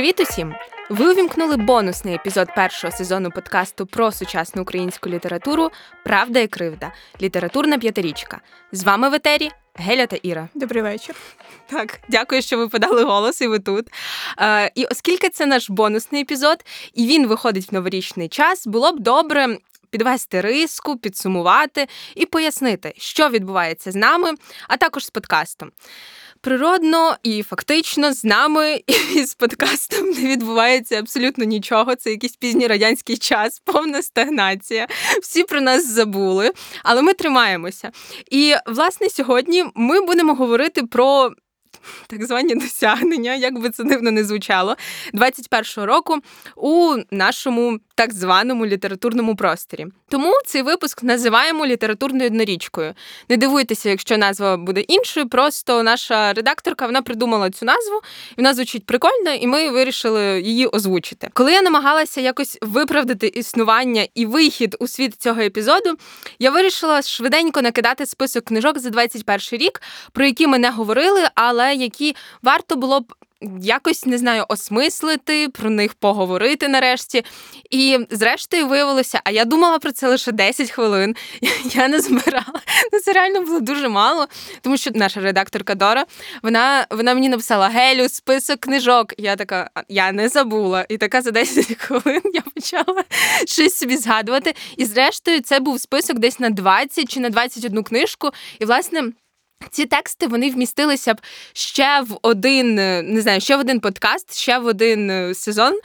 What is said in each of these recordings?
Привіт усім! Ви увімкнули бонусний епізод першого сезону подкасту про сучасну українську літературу Правда і кривда. Літературна п'ятирічка. З вами в етері Геля та Іра. Добрий вечір. Так, дякую, що ви подали голос, і ви тут. Е, І оскільки це наш бонусний епізод, і він виходить в новорічний час, було б добре. Підвести риску, підсумувати і пояснити, що відбувається з нами, а також з подкастом. Природно і фактично з нами і з подкастом не відбувається абсолютно нічого. Це якийсь пізній радянський час, повна стагнація. Всі про нас забули, але ми тримаємося. І власне сьогодні ми будемо говорити про так звані досягнення, як би це дивно не звучало, 21-го року у нашому так званому літературному просторі. Тому цей випуск називаємо літературною однорічкою. Не дивуйтеся, якщо назва буде іншою. Просто наша редакторка вона придумала цю назву, і вона звучить прикольно, і ми вирішили її озвучити. Коли я намагалася якось виправдати існування і вихід у світ цього епізоду, я вирішила швиденько накидати список книжок за 21 рік, про які ми не говорили, але які варто було б якось не знаю, осмислити, про них поговорити нарешті. І зрештою виявилося, а я думала про це лише 10 хвилин. Я не збирала. Ну, Це реально було дуже мало, тому що наша редакторка Дора вона вона мені написала Гелю, список книжок. Я така, я не забула. І така за 10 хвилин я почала щось собі згадувати. І зрештою, це був список десь на 20 чи на 21 книжку. І, власне. Ці тексти вони вмістилися б ще в один, не знаю, ще в один подкаст, ще в один е, сезон.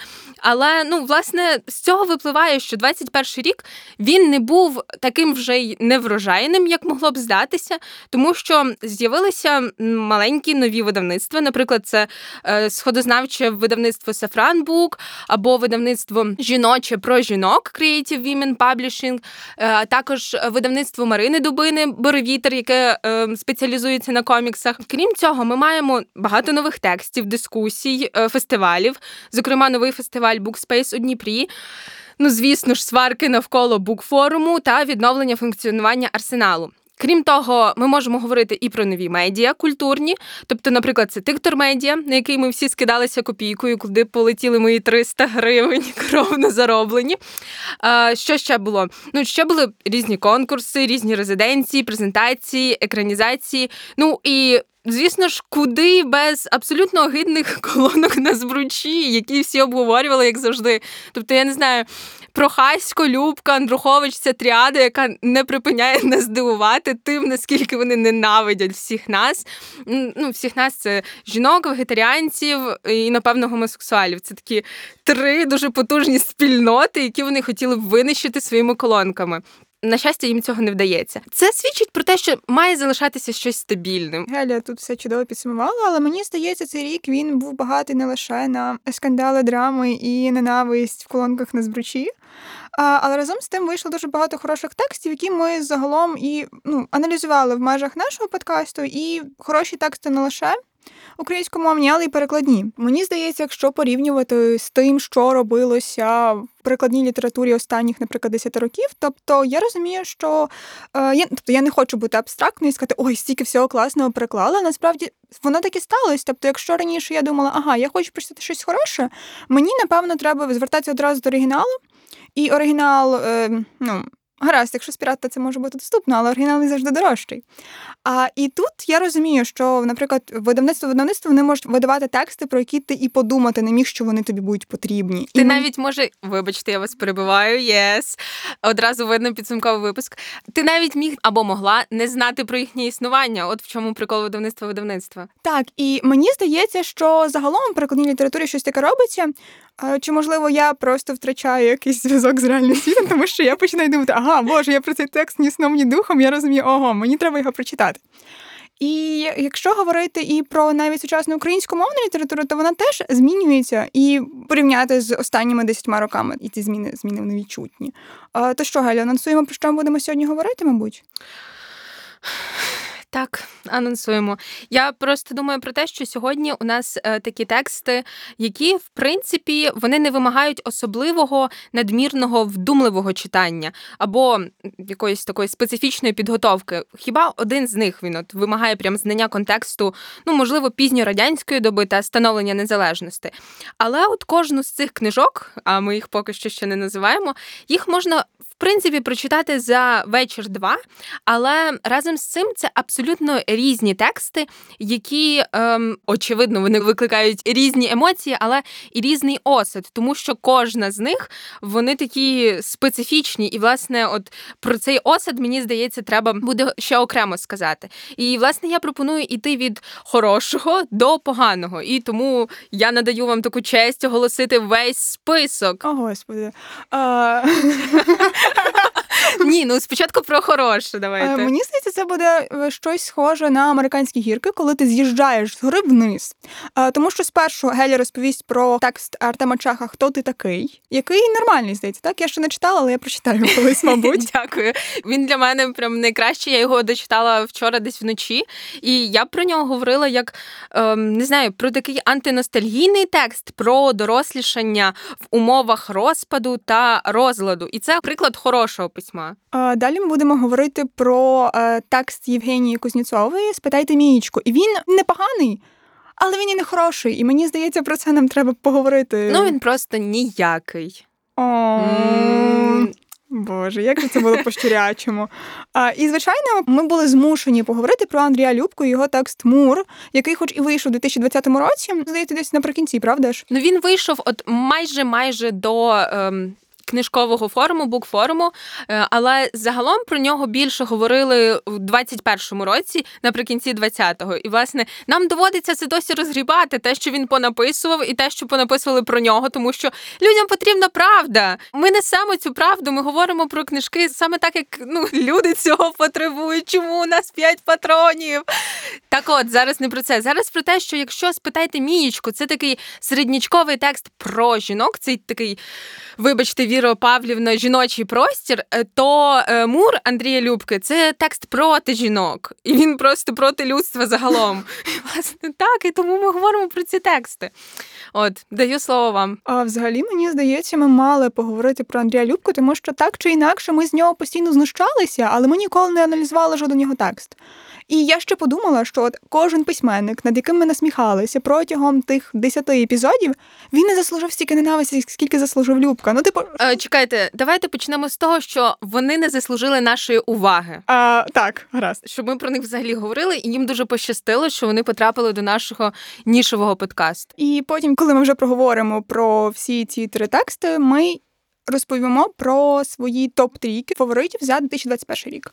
Але ну, власне, з цього випливає, що 21 рік він не був таким вже й неврожайним, як могло б здатися, тому що з'явилися маленькі нові видавництва. Наприклад, це е, сходознавче видавництво Book або видавництво жіноче про жінок Creative Women Publishing, е, а також видавництво Марини Дубини Боровітер, яке спеціалізується спеціалізується на коміксах. Крім цього, ми маємо багато нових текстів, дискусій, е, фестивалів, зокрема, новий фестиваль Bookspace у Дніпрі. Ну, звісно ж, сварки навколо букфоруму та відновлення функціонування арсеналу. Крім того, ми можемо говорити і про нові медіа культурні, тобто, наприклад, це Тиктор Медіа, на який ми всі скидалися копійкою, куди полетіли мої 300 гривень кровно зароблені. А, Що ще було? Ну, ще були різні конкурси, різні резиденції, презентації, екранізації. Ну і Звісно ж, куди без абсолютно огидних колонок на збручі, які всі обговорювали, як завжди. Тобто, я не знаю, Прохасько, Любка, Андрухович це тріада, яка не припиняє нас дивувати тим, наскільки вони ненавидять всіх нас. Ну, Всіх нас це жінок, вегетаріанців і, напевно, гомосексуалів. Це такі три дуже потужні спільноти, які вони хотіли б винищити своїми колонками на щастя, їм цього не вдається. Це свідчить про те, що має залишатися щось стабільним. Геля тут все чудово підсумувала, але мені здається, цей рік він був багатий не лише на скандали, драми і ненависть в колонках на збручі. Але разом з тим вийшло дуже багато хороших текстів, які ми загалом і ну, аналізували в межах нашого подкасту, і хороші тексти не лише українськомовні, але й перекладні. Мені здається, якщо порівнювати з тим, що робилося в перекладній літературі останніх, наприклад, 10 років, тобто я розумію, що е, я тобто я не хочу бути абстрактною і сказати, ой, стільки всього класного переклала. Насправді воно так і сталося. Тобто, якщо раніше я думала, ага, я хочу прочитати щось хороше, мені напевно треба звертатися одразу до оригіналу. І оригінал, е, ну, Гаразд, якщо з пірата це може бути доступно, але оригінал не завжди дорожчий. А і тут я розумію, що, наприклад, видавництво видавництво вони можуть видавати тексти, про які ти і подумати не міг, що вони тобі будуть потрібні. Ти і навіть може, вибачте, я вас перебиваю, єс. Одразу видно підсумковий випуск. Ти навіть міг або могла не знати про їхнє існування. От в чому прикол видавництва видавництва. Так, і мені здається, що загалом в перекладній літературі щось таке робиться. Чи можливо я просто втрачаю якийсь зв'язок з реальним світом, тому що я починаю думати, ага, боже, я про цей текст ні сном, ні духом, я розумію, ого, мені треба його прочитати. І якщо говорити і про навіть сучасну українську мовну літературу, то вона теж змінюється і порівняти з останніми десятьма роками, і ці зміни зміни вони відчутні. То що, Галя, анонсуємо, про що ми будемо сьогодні говорити, мабуть? Так, анонсуємо. Я просто думаю про те, що сьогодні у нас е, такі тексти, які в принципі вони не вимагають особливого надмірного вдумливого читання або якоїсь такої специфічної підготовки. Хіба один з них він от вимагає прям знання контексту, ну можливо, пізньорадянської доби та становлення незалежності. Але от кожну з цих книжок, а ми їх поки що ще не називаємо, їх можна в принципі прочитати за вечір-два, але разом з цим це абсолютно різні тексти, які, ем, очевидно, вони викликають різні емоції, але і різний осад, тому що кожна з них вони такі специфічні, і власне, от про цей осад, мені здається, треба буде ще окремо сказати. І власне я пропоную іти від хорошого до поганого, і тому я надаю вам таку честь оголосити весь список. О, господи. А... Ні, ну спочатку про хороше. Давайте е, мені здається, це буде е, щось схоже на американські гірки, коли ти з'їжджаєш згори вниз. Е, тому що спершу Геля розповість про текст Артема Чаха Хто ти такий, який нормальний здається. Так я ще не читала, але я прочитаю колись, мабуть. Дякую. Він для мене прям найкращий. Я його дочитала вчора десь вночі, і я про нього говорила як ем, не знаю про такий антиностальгійний текст про дорослішання в умовах розпаду та розладу. І це приклад хорошого письма. Далі ми будемо говорити про е, текст Євгенії Кузнєцової Спитайте Мієчку. І він непоганий, але він і не хороший. І мені здається, про це нам треба поговорити. Ну він просто ніякий. О, Боже, як же це було по щурячому. А, І, звичайно, ми були змушені поговорити про Андрія Любку і його текст Мур, який, хоч і вийшов у 2020 році, здається, десь наприкінці, правда ж? Ну він вийшов от майже майже до. Ем книжкового форуму, букфоруму, е, але загалом про нього більше говорили в 21-му році, наприкінці 20-го. І власне нам доводиться це досі розгрібати, те, що він понаписував, і те, що понаписували про нього, тому що людям потрібна правда. Ми несемо цю правду. Ми говоримо про книжки саме так, як ну люди цього потребують. Чому у нас п'ять патронів? Так, от зараз не про це. Зараз про те, що якщо спитайте Мієчку, це такий середнячковий текст про жінок. Цей такий, вибачте, Віро Павлівна, жіночий простір, е, то е, Мур Андрія Любки це текст проти жінок, і він просто проти людства загалом. Власне, так, і тому ми говоримо про ці тексти. От, даю слово вам. А взагалі, мені здається, ми мали поговорити про Андрія Любку, тому що так чи інакше ми з нього постійно знущалися, але ми ніколи не аналізували жоден його текст. І я ще подумала, що от кожен письменник, над яким ми насміхалися протягом тих десяти епізодів, він не заслужив стільки ненависті, скільки заслужив Любка. Ну, типу, чекайте, давайте почнемо з того, що вони не заслужили нашої уваги. А, Так, гаразд. Щоб ми про них взагалі говорили, і їм дуже пощастило, що вони потрапили до нашого нішового подкасту. І потім, коли ми вже проговоримо про всі ці три тексти, ми розповімо про свої топ трійки фаворитів за 2021 рік.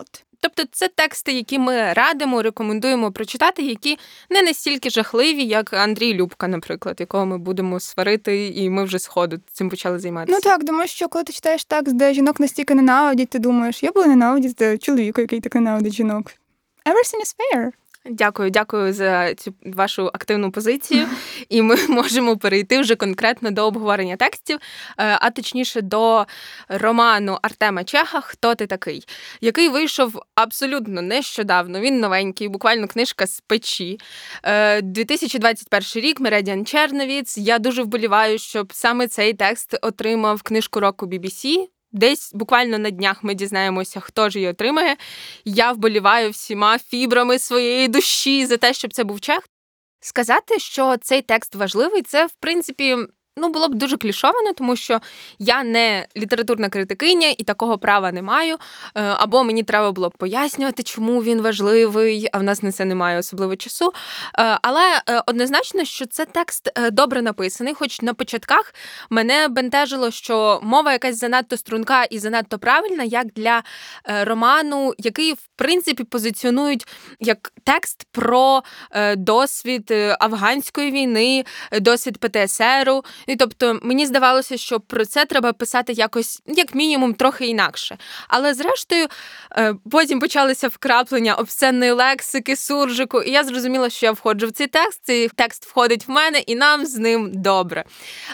От. Тобто це тексти, які ми радимо, рекомендуємо прочитати, які не настільки жахливі, як Андрій Любка, наприклад, якого ми будемо сварити, і ми вже сходу цим почали займатися. Ну так, тому що коли ти читаєш текст, де жінок настільки ненавидять, ти думаєш, я буду ненавидіти чоловіка, який так ненавидить жінок. Everything is fair. Дякую, дякую за цю вашу активну позицію. І ми можемо перейти вже конкретно до обговорення текстів, е, а точніше до роману Артема Чеха Хто ти такий, який вийшов абсолютно нещодавно. Він новенький, буквально книжка з печі. 2021 е, рік Мередіан Черновіц. Я дуже вболіваю, щоб саме цей текст отримав книжку року BBC. Десь буквально на днях ми дізнаємося, хто ж її отримає. Я вболіваю всіма фібрами своєї душі за те, щоб це був чех. Сказати, що цей текст важливий, це в принципі Ну, було б дуже клішовано, тому що я не літературна критикиня і такого права не маю. Е, або мені треба було б пояснювати, чому він важливий, а в нас на це немає особливо часу. Е, але е, однозначно, що це текст добре написаний, хоч на початках мене бентежило, що мова якась занадто струнка і занадто правильна, як для роману, який в принципі позиціонують як текст про досвід афганської війни, досвід ПТСРу. І тобто мені здавалося, що про це треба писати якось, як мінімум, трохи інакше. Але зрештою, е, потім почалися вкраплення обсценної лексики, суржику, і я зрозуміла, що я входжу в цей текст. Цей текст входить в мене, і нам з ним добре.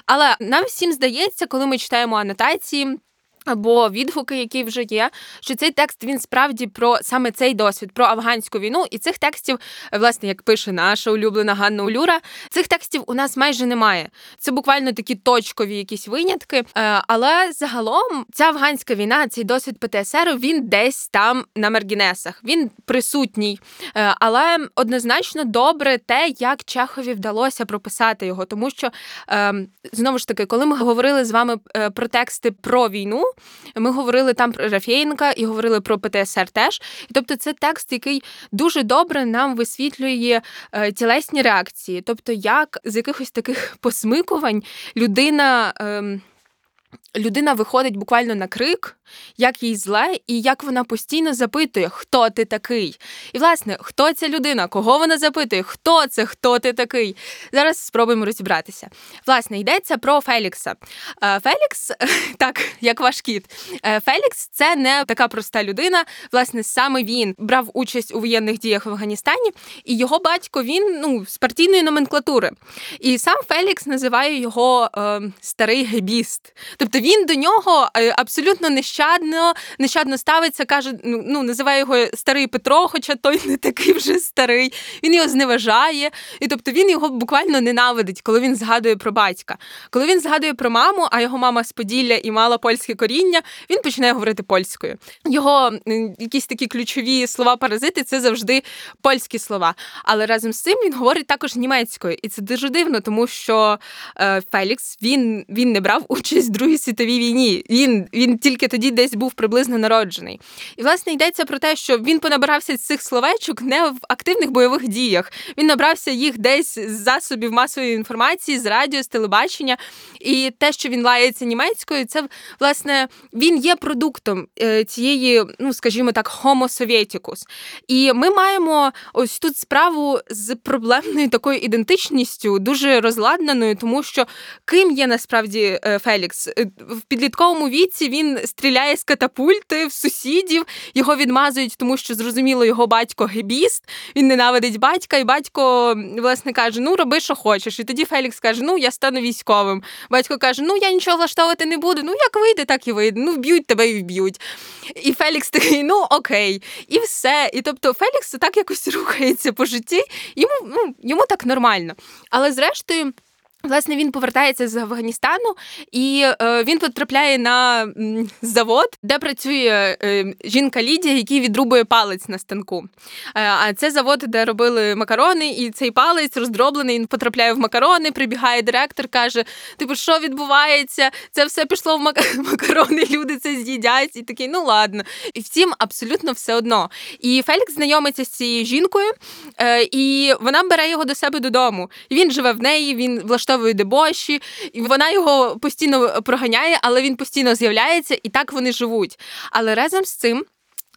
Але нам всім здається, коли ми читаємо анотації. Або відгуки, які вже є, що цей текст він справді про саме цей досвід, про афганську війну. І цих текстів, власне, як пише наша улюблена Ганна Улюра, цих текстів у нас майже немає. Це буквально такі точкові якісь винятки. Е, але загалом ця афганська війна, цей досвід ПТСР, він десь там на маргінесах. Він присутній. Е, але однозначно добре те, як Чехові вдалося прописати його, тому що ем, знову ж таки, коли ми говорили з вами е, про тексти про війну. Ми говорили там про Рафєєнка і говорили про ПТСР теж. Тобто, це текст, який дуже добре нам висвітлює е, тілесні реакції, тобто, як з якихось таких посмикувань людина. Ем, людина виходить буквально на крик, як їй зле, і як вона постійно запитує, хто ти такий. І, власне, хто ця людина, кого вона запитує, хто це, хто ти такий. Зараз спробуємо розібратися. Власне, йдеться про Фелікса. Е, Фелікс, так, як ваш кіт. Е, Фелікс це не така проста людина. Власне, саме він брав участь у воєнних діях в Афганістані, і його батько він ну, з партійної номенклатури. І сам Фелікс називає його е, старий гебіст. Тобто він до нього е, абсолютно нещадно нещадно ставиться, каже, ну, ну називає його старий Петро, хоча той не такий вже старий. Він його зневажає. І тобто він його буквально ненавидить, коли він згадує про батька. Коли він згадує про маму, а його мама з Поділля і мала польське коріння, він починає говорити польською. Його якісь такі ключові слова паразити це завжди польські слова. Але разом з цим він говорить також німецькою. І це дуже дивно, тому що е, Фелікс він, він не брав участь в Другій світовій війні. Він він тільки тоді десь був приблизно народжений. І, власне, йдеться про те, що він понабирався цих словечок не в активних бойових діях. Він набрався їх десь з засобів масової інформації, з радіо, з телебачення. І те, що він лається німецькою, це власне він є продуктом е, цієї, ну скажімо так, sovieticus. І ми маємо ось тут справу з проблемною такою ідентичністю, дуже розладнаною, тому що ким є насправді е, Фелікс в підлітковому віці він стріляє з катапульти в сусідів, його відмазують, тому що зрозуміло, його батько гебіст, він ненавидить батька, і батько власне каже: Ну, роби, що хочеш. І тоді Фелікс каже: Ну, я стану військовим. Батько каже: Ну, я нічого влаштовувати не буду. Ну, як вийде, так і вийде. Ну, вб'ють тебе і вб'ють. І Фелікс такий, ну окей, і все. І тобто Фелікс так якось рухається по житті, йому ну, йому так нормально. Але зрештою. Власне, він повертається з Афганістану і е, він потрапляє на м, завод, де працює е, жінка Лідія, який відрубує палець на станку. Е, а це завод, де робили макарони, і цей палець роздроблений. Він потрапляє в макарони. Прибігає директор, каже: Типу, що відбувається? Це все пішло в макарони. Люди це з'їдять. І такий, ну ладно. І втім, абсолютно все одно. І Фелікс знайомиться з цією жінкою, е, і вона бере його до себе додому. І Він живе в неї. Він влаштовує влаштовує дебоші, і вона його постійно проганяє, але він постійно з'являється, і так вони живуть. Але разом з цим.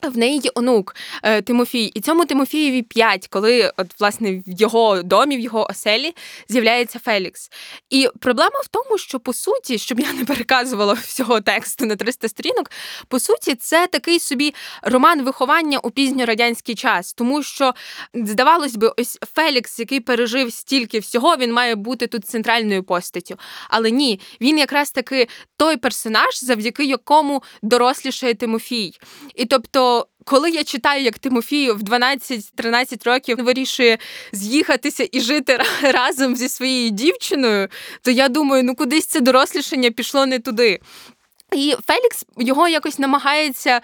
В неї є онук е, Тимофій, і цьому Тимофієві п'ять, коли от власне в його домі, в його оселі з'являється Фелікс. І проблема в тому, що по суті, щоб я не переказувала всього тексту на 300 сторінок, по суті, це такий собі роман виховання у пізньорадянський час, тому що здавалось би, ось Фелікс, який пережив стільки всього, він має бути тут центральною постаттю. Але ні, він якраз таки той персонаж, завдяки якому дорослішає Тимофій. І тобто коли я читаю, як Тимофій в 12-13 років вирішує з'їхатися і жити разом зі своєю дівчиною, то я думаю, ну кудись це дорослішання пішло не туди. І Фелікс його якось намагається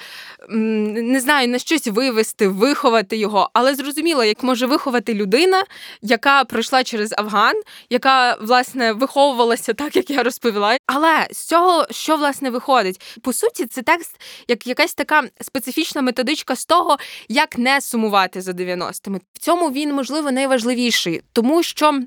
не знаю на щось вивести, виховати його, але зрозуміло, як може виховати людина, яка пройшла через Афган, яка власне виховувалася так, як я розповіла. Але з цього що власне виходить? По суті, це текст як якась така специфічна методичка з того, як не сумувати за 90-ми. В цьому він можливо найважливіший, тому що.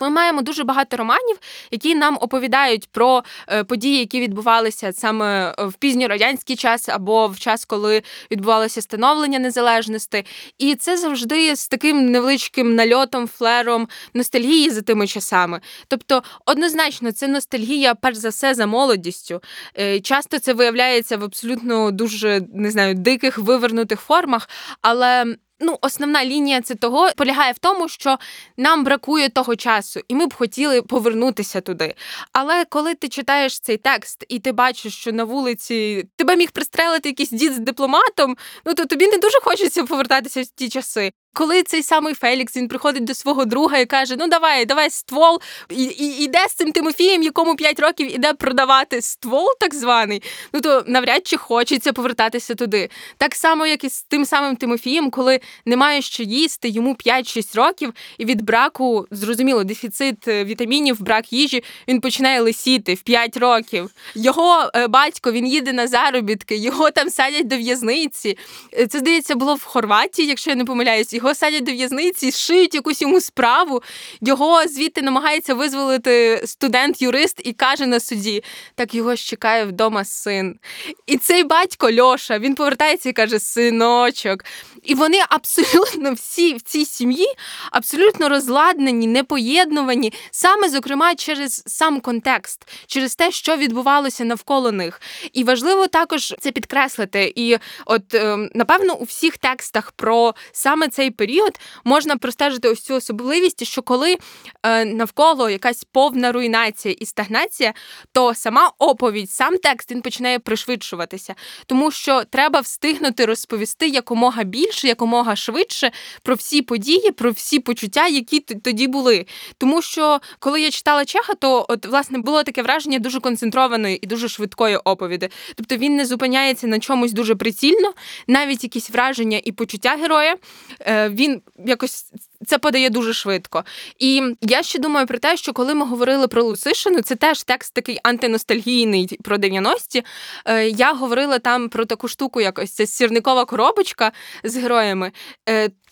Ми маємо дуже багато романів, які нам оповідають про е, події, які відбувалися саме в пізньорадянський час або в час, коли відбувалося становлення незалежності. І це завжди з таким невеличким нальотом, флером ностальгії за тими часами. Тобто, однозначно, це ностальгія, перш за все, за молодістю. Е, часто це виявляється в абсолютно дуже не знаю диких вивернутих формах, але ну, основна лінія це того полягає в тому, що нам бракує того часу, і ми б хотіли повернутися туди. Але коли ти читаєш цей текст і ти бачиш, що на вулиці тебе міг пристрелити якийсь дід з дипломатом, ну то тобі не дуже хочеться повертатися в ті часи. Коли цей самий Фелікс він приходить до свого друга і каже: Ну давай, давай ствол, і, і іде з цим Тимофієм, якому 5 років іде продавати ствол, так званий, ну то навряд чи хочеться повертатися туди. Так само, як і з тим самим Тимофієм, коли немає що їсти, йому 5-6 років, і від браку, зрозуміло, дефіцит е, вітамінів, брак їжі, він починає лисіти в 5 років. Його е, батько він їде на заробітки, його там садять до в'язниці. Е, це здається було в Хорватії, якщо я не помиляюсь його садять до в'язниці, шиють якусь йому справу. Його звідти намагається визволити студент-юрист і каже на суді: так його ж чекає вдома син. І цей батько Льоша він повертається і каже: Синочок. І вони абсолютно всі в цій сім'ї абсолютно розладнені, непоєднувані, саме зокрема через сам контекст, через те, що відбувалося навколо них. І важливо також це підкреслити. І, от ем, напевно, у всіх текстах про саме цей період можна простежити ось цю особливість, що коли е, навколо якась повна руйнація і стагнація, то сама оповідь, сам текст він починає пришвидшуватися, тому що треба встигнути розповісти якомога більше, якомога швидше про всі події, про всі почуття, які тоді були. Тому що коли я читала Чеха, то от власне було таке враження дуже концентрованої і дуже швидкої оповіді. Тобто він не зупиняється на чомусь дуже прицільно, навіть якісь враження і почуття героя. Е, він якось це подає дуже швидко. І я ще думаю про те, що коли ми говорили про Лусишину, це теж текст такий антиностальгійний про 90-ті. Е, я говорила там про таку штуку, якось це сірникова коробочка з героями.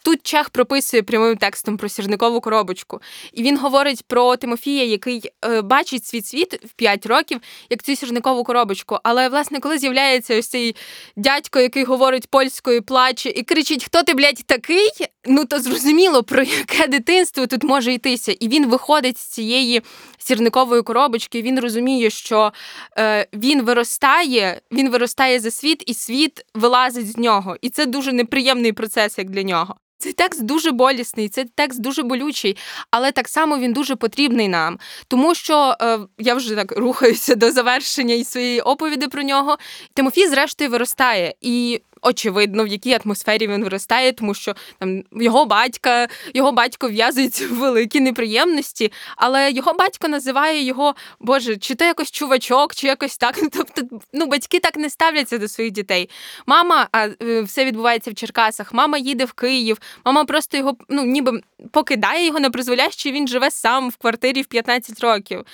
Тут Чех прописує прямим текстом про сірникову коробочку, і він говорить про Тимофія, який е, бачить свій світ в 5 років, як цю сірникову коробочку. Але, власне, коли з'являється ось цей дядько, який говорить польською, плаче і кричить: Хто ти, блядь, такий? Ну то зрозуміло, про яке дитинство тут може йтися. І він виходить з цієї сірникової коробочки. Він розуміє, що е, він виростає, він виростає за світ, і світ вилазить з нього. І це дуже неприємний процес, як для нього. Цей текст дуже болісний, цей текст дуже болючий, але так само він дуже потрібний нам, тому що е, я вже так рухаюся до завершення і своєї оповіді про нього. Тимофій, зрештою, виростає і очевидно, в якій атмосфері він виростає, тому що там його батька, його батько в'язується в великі неприємності, але його батько називає його, Боже, чи то якось чувачок, чи якось так. Тобто, ну батьки так не ставляться до своїх дітей. Мама, а е, все відбувається в Черкасах. Мама їде в Київ, мама просто його ну ніби покидає його на призволяще, він живе сам в квартирі в 15 років.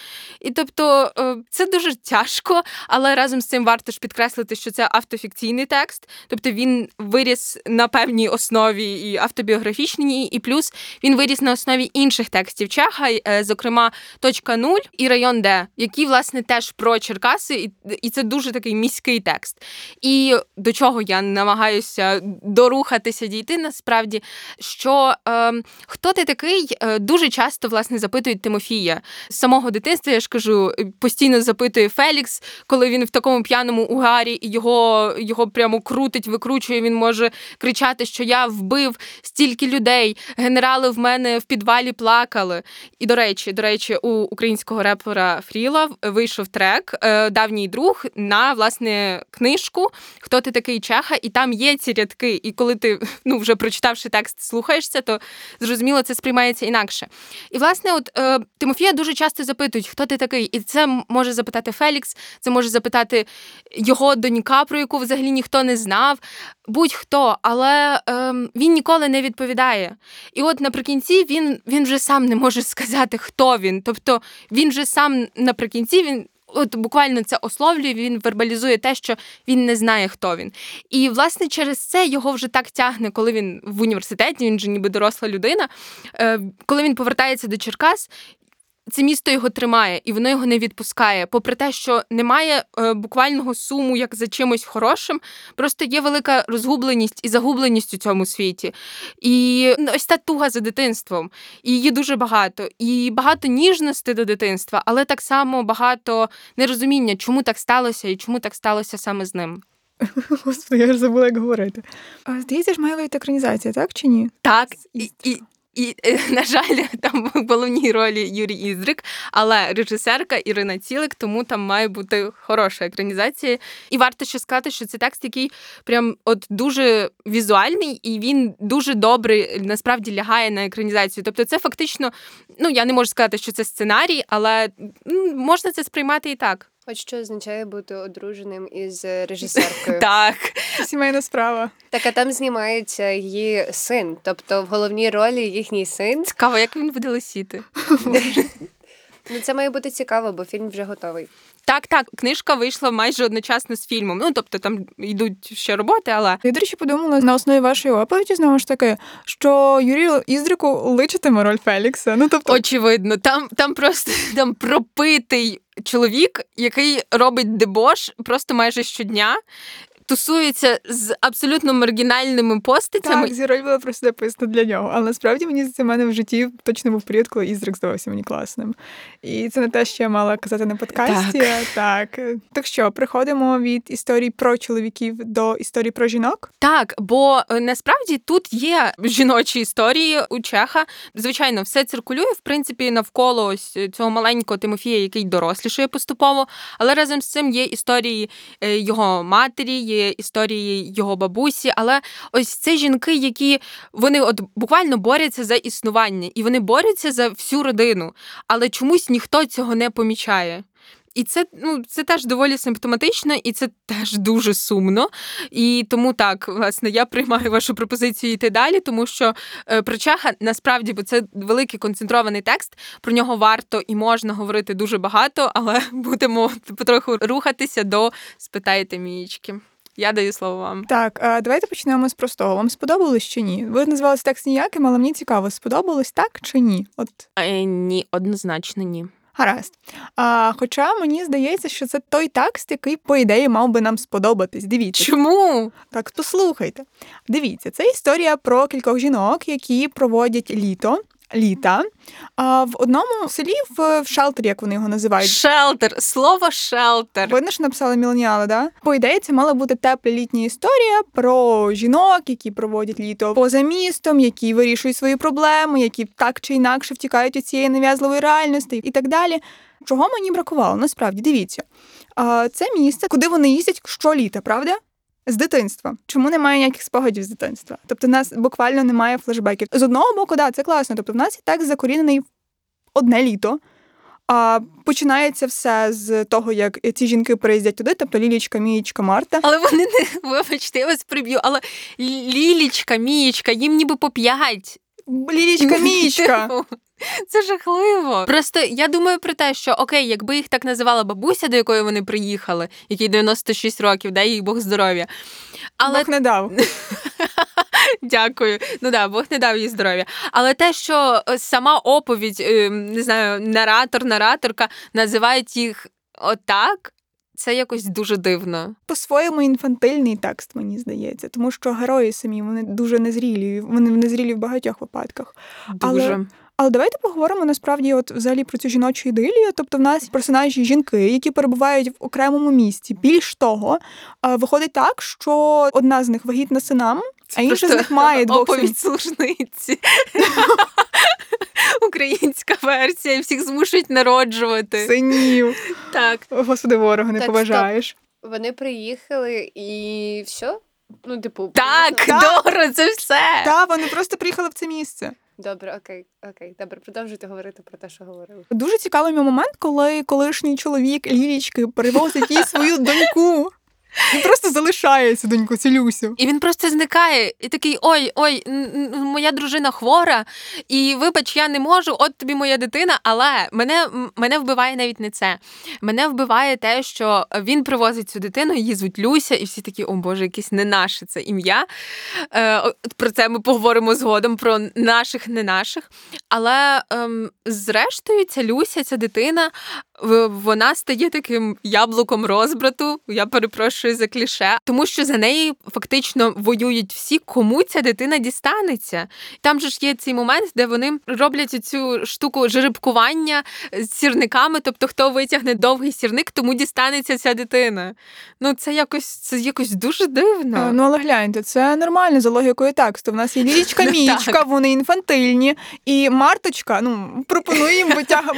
І тобто е, це дуже тяжко, але разом з цим варто ж підкреслити, що це автофікційний текст. Тобто він виріс на певній основі і автобіографічній, і плюс він виріс на основі інших текстів Чеха, е, зокрема точка нуль і район Д, які власне теж про Черкаси, і це дуже такий міський текст. І до чого я намагаюся дорухатися дійти, насправді, що е, хто ти такий, е, дуже часто власне запитують Тимофія з самого дитинства. Я ж кажу, постійно запитує Фелікс, коли він в такому п'яному угарі і його, його прямо крутить крутить, викручує. Він може кричати, що я вбив стільки людей. Генерали в мене в підвалі плакали. І до речі, до речі, у українського репера Фріла вийшов трек е, Давній друг на власне книжку Хто ти такий Чеха? І там є ці рядки. І коли ти ну вже прочитавши текст, слухаєшся, то зрозуміло це сприймається інакше. І власне, от е, Тимофія дуже часто запитують, хто ти такий, і це може запитати Фелікс, це може запитати його донька, про яку взагалі ніхто не знав знав будь-хто, але ем, він ніколи не відповідає. І от наприкінці він він вже сам не може сказати, хто він. Тобто він вже сам наприкінці він. От буквально це ословлює, він вербалізує те, що він не знає, хто він. І, власне, через це його вже так тягне, коли він в університеті, він же ніби доросла людина. Е, коли він повертається до Черкас, це місто його тримає, і воно його не відпускає. Попри те, що немає е, буквального суму як за чимось хорошим, просто є велика розгубленість і загубленість у цьому світі. І ну, ось та туга за дитинством. І її дуже багато. І багато ніжності до дитинства, але так само багато нерозуміння, чому так сталося і чому так сталося саме з ним. Господи, я ж забула, як говорити. А, Здається, ж має вийти екранізація, так чи ні? Так, і, і, і, е, на жаль, там в головній ролі Юрій Іздрик, але режисерка Ірина Цілик, тому там має бути хороша екранізація. І варто ще сказати, що це текст, який прям от дуже візуальний, і він дуже добре насправді лягає на екранізацію. Тобто, це фактично, ну я не можу сказати, що це сценарій, але можна це сприймати і так. От що означає бути одруженим із режисеркою. Так. Сімейна справа. Так, а там знімається її син, тобто в головній ролі їхній син. Цікаво, як він буде лисіти. Ну це має бути цікаво, бо фільм вже готовий. Так, так, книжка вийшла майже одночасно з фільмом. Ну тобто там йдуть ще роботи, але Я, до речі, подумала на основі вашої оповіді, знову ж таки, що Юрію Іздрику личитиме роль Фелікса. Ну тобто, очевидно, там, там просто там пропитий чоловік, який робить дебош просто майже щодня. Тусується з абсолютно маргінальними постатями. так, зі була просто написана для нього. Але насправді мені в мене в житті точно був період, коли Іздрик здавався мені класним. І це не те, що я мала казати на подкасті. Так. Так. Так що, приходимо від історій про чоловіків до історій про жінок. Так, бо е, насправді тут є жіночі історії у Чеха. Звичайно, все циркулює в принципі навколо ось цього маленького Тимофія, який дорослішає поступово. Але разом з цим є історії е, його матері, є історії його бабусі. Але ось це жінки, які вони от буквально борються за існування, і вони борються за всю родину. Але чомусь ніхто цього не помічає. І це ну це теж доволі симптоматично, і це теж дуже сумно. І тому так, власне, я приймаю вашу пропозицію йти далі, тому що е, про Чеха насправді, бо це великий концентрований текст. Про нього варто і можна говорити дуже багато, але будемо потроху рухатися до спитайте мієчки. Я даю слово вам. Так, давайте почнемо з простого. Вам сподобалось чи ні? Ви називали цей текст ніяким, але мені цікаво, сподобалось так чи ні? От Е, ні, однозначно ні. Гаразд. А, Хоча мені здається, що це той текст, який, по ідеї, мав би нам сподобатись. Дивіться. Чому? Так, послухайте. Дивіться, це історія про кількох жінок, які проводять літо. Літа а в одному селі в, в шелтері, як вони його називають. Шелтер, слово шелтер. Видно, що написали міленіали, да? По ідеї, це мала бути тепла літня історія про жінок, які проводять літо поза містом, які вирішують свої проблеми, які так чи інакше втікають від цієї нав'язливої реальності і так далі. Чого мені бракувало? Насправді, дивіться. Це місце, куди вони їздять щоліта, правда? З дитинства. Чому немає ніяких спогадів з дитинства? Тобто, в нас буквально немає флешбеків. З одного боку, да, це класно. Тобто, в нас і так закорінений одне літо. А починається все з того, як ці жінки приїздять туди, тобто Лілічка, Мієчка, Марта. Але вони не вибачте, я вас приб'ю. Але Лілічка, Мієчка, їм ніби по п'ять. Лілічка, Мієчка. Це жахливо. Просто я думаю про те, що окей, якби їх так називала бабуся, до якої вони приїхали, якій 96 років, дай їй Бог здоров'я. Але Бог не дав. Дякую. Ну да, Бог не дав їй здоров'я. Але те, що сама оповідь, не знаю, наратор, нараторка називають їх отак. Це якось дуже дивно. По-своєму інфантильний текст, мені здається, тому що герої самі вони дуже незрілі, вони незрілі в багатьох випадках. Дуже. Але... Але давайте поговоримо насправді, от взагалі про цю жіночу ідилію. Тобто, в нас персонажі жінки, які перебувають в окремому місці. Більш того, виходить так, що одна з них вагітна сином, а інша з них має двох оповідь служниці. Українська версія, всіх змушують народжувати. Синів. Так. Господи, ворога не так, поважаєш. Стоп. Вони приїхали і все? Ну, типу, так. Доро, це все. Так, вони просто приїхали в це місце. Добре, окей, окей, добре, продовжуйте говорити про те, що говорили. Дуже цікавий момент, коли колишній чоловік Лілічки привозить їй свою доньку. Він просто залишає цю доньку, цю Люсю. І він просто зникає і такий: ой, ой, моя дружина хвора, і вибач, я не можу, от тобі моя дитина. Але мене мене вбиває навіть не це. Мене вбиває те, що він привозить цю дитину, її звуть Люся, і всі такі, о Боже, якесь не наше це ім'я. Е, Про це ми поговоримо згодом, про наших, не наших. Але ем, зрештою, ця Люся, ця дитина, вона стає таким яблуком розбрату. Я перепрошую за кліше, тому що за неї фактично воюють всі, кому ця дитина дістанеться. Там же ж є цей момент, де вони роблять цю штуку жеребкування з сірниками. Тобто, хто витягне довгий сірник, тому дістанеться ця дитина. Ну це якось це якось дуже дивно. Е, Ну, але гляньте, це нормально за логікою тексту. В нас є Лілічка, Ну, Мічка, вони інфантильні, і Марточка ну, пропонує їм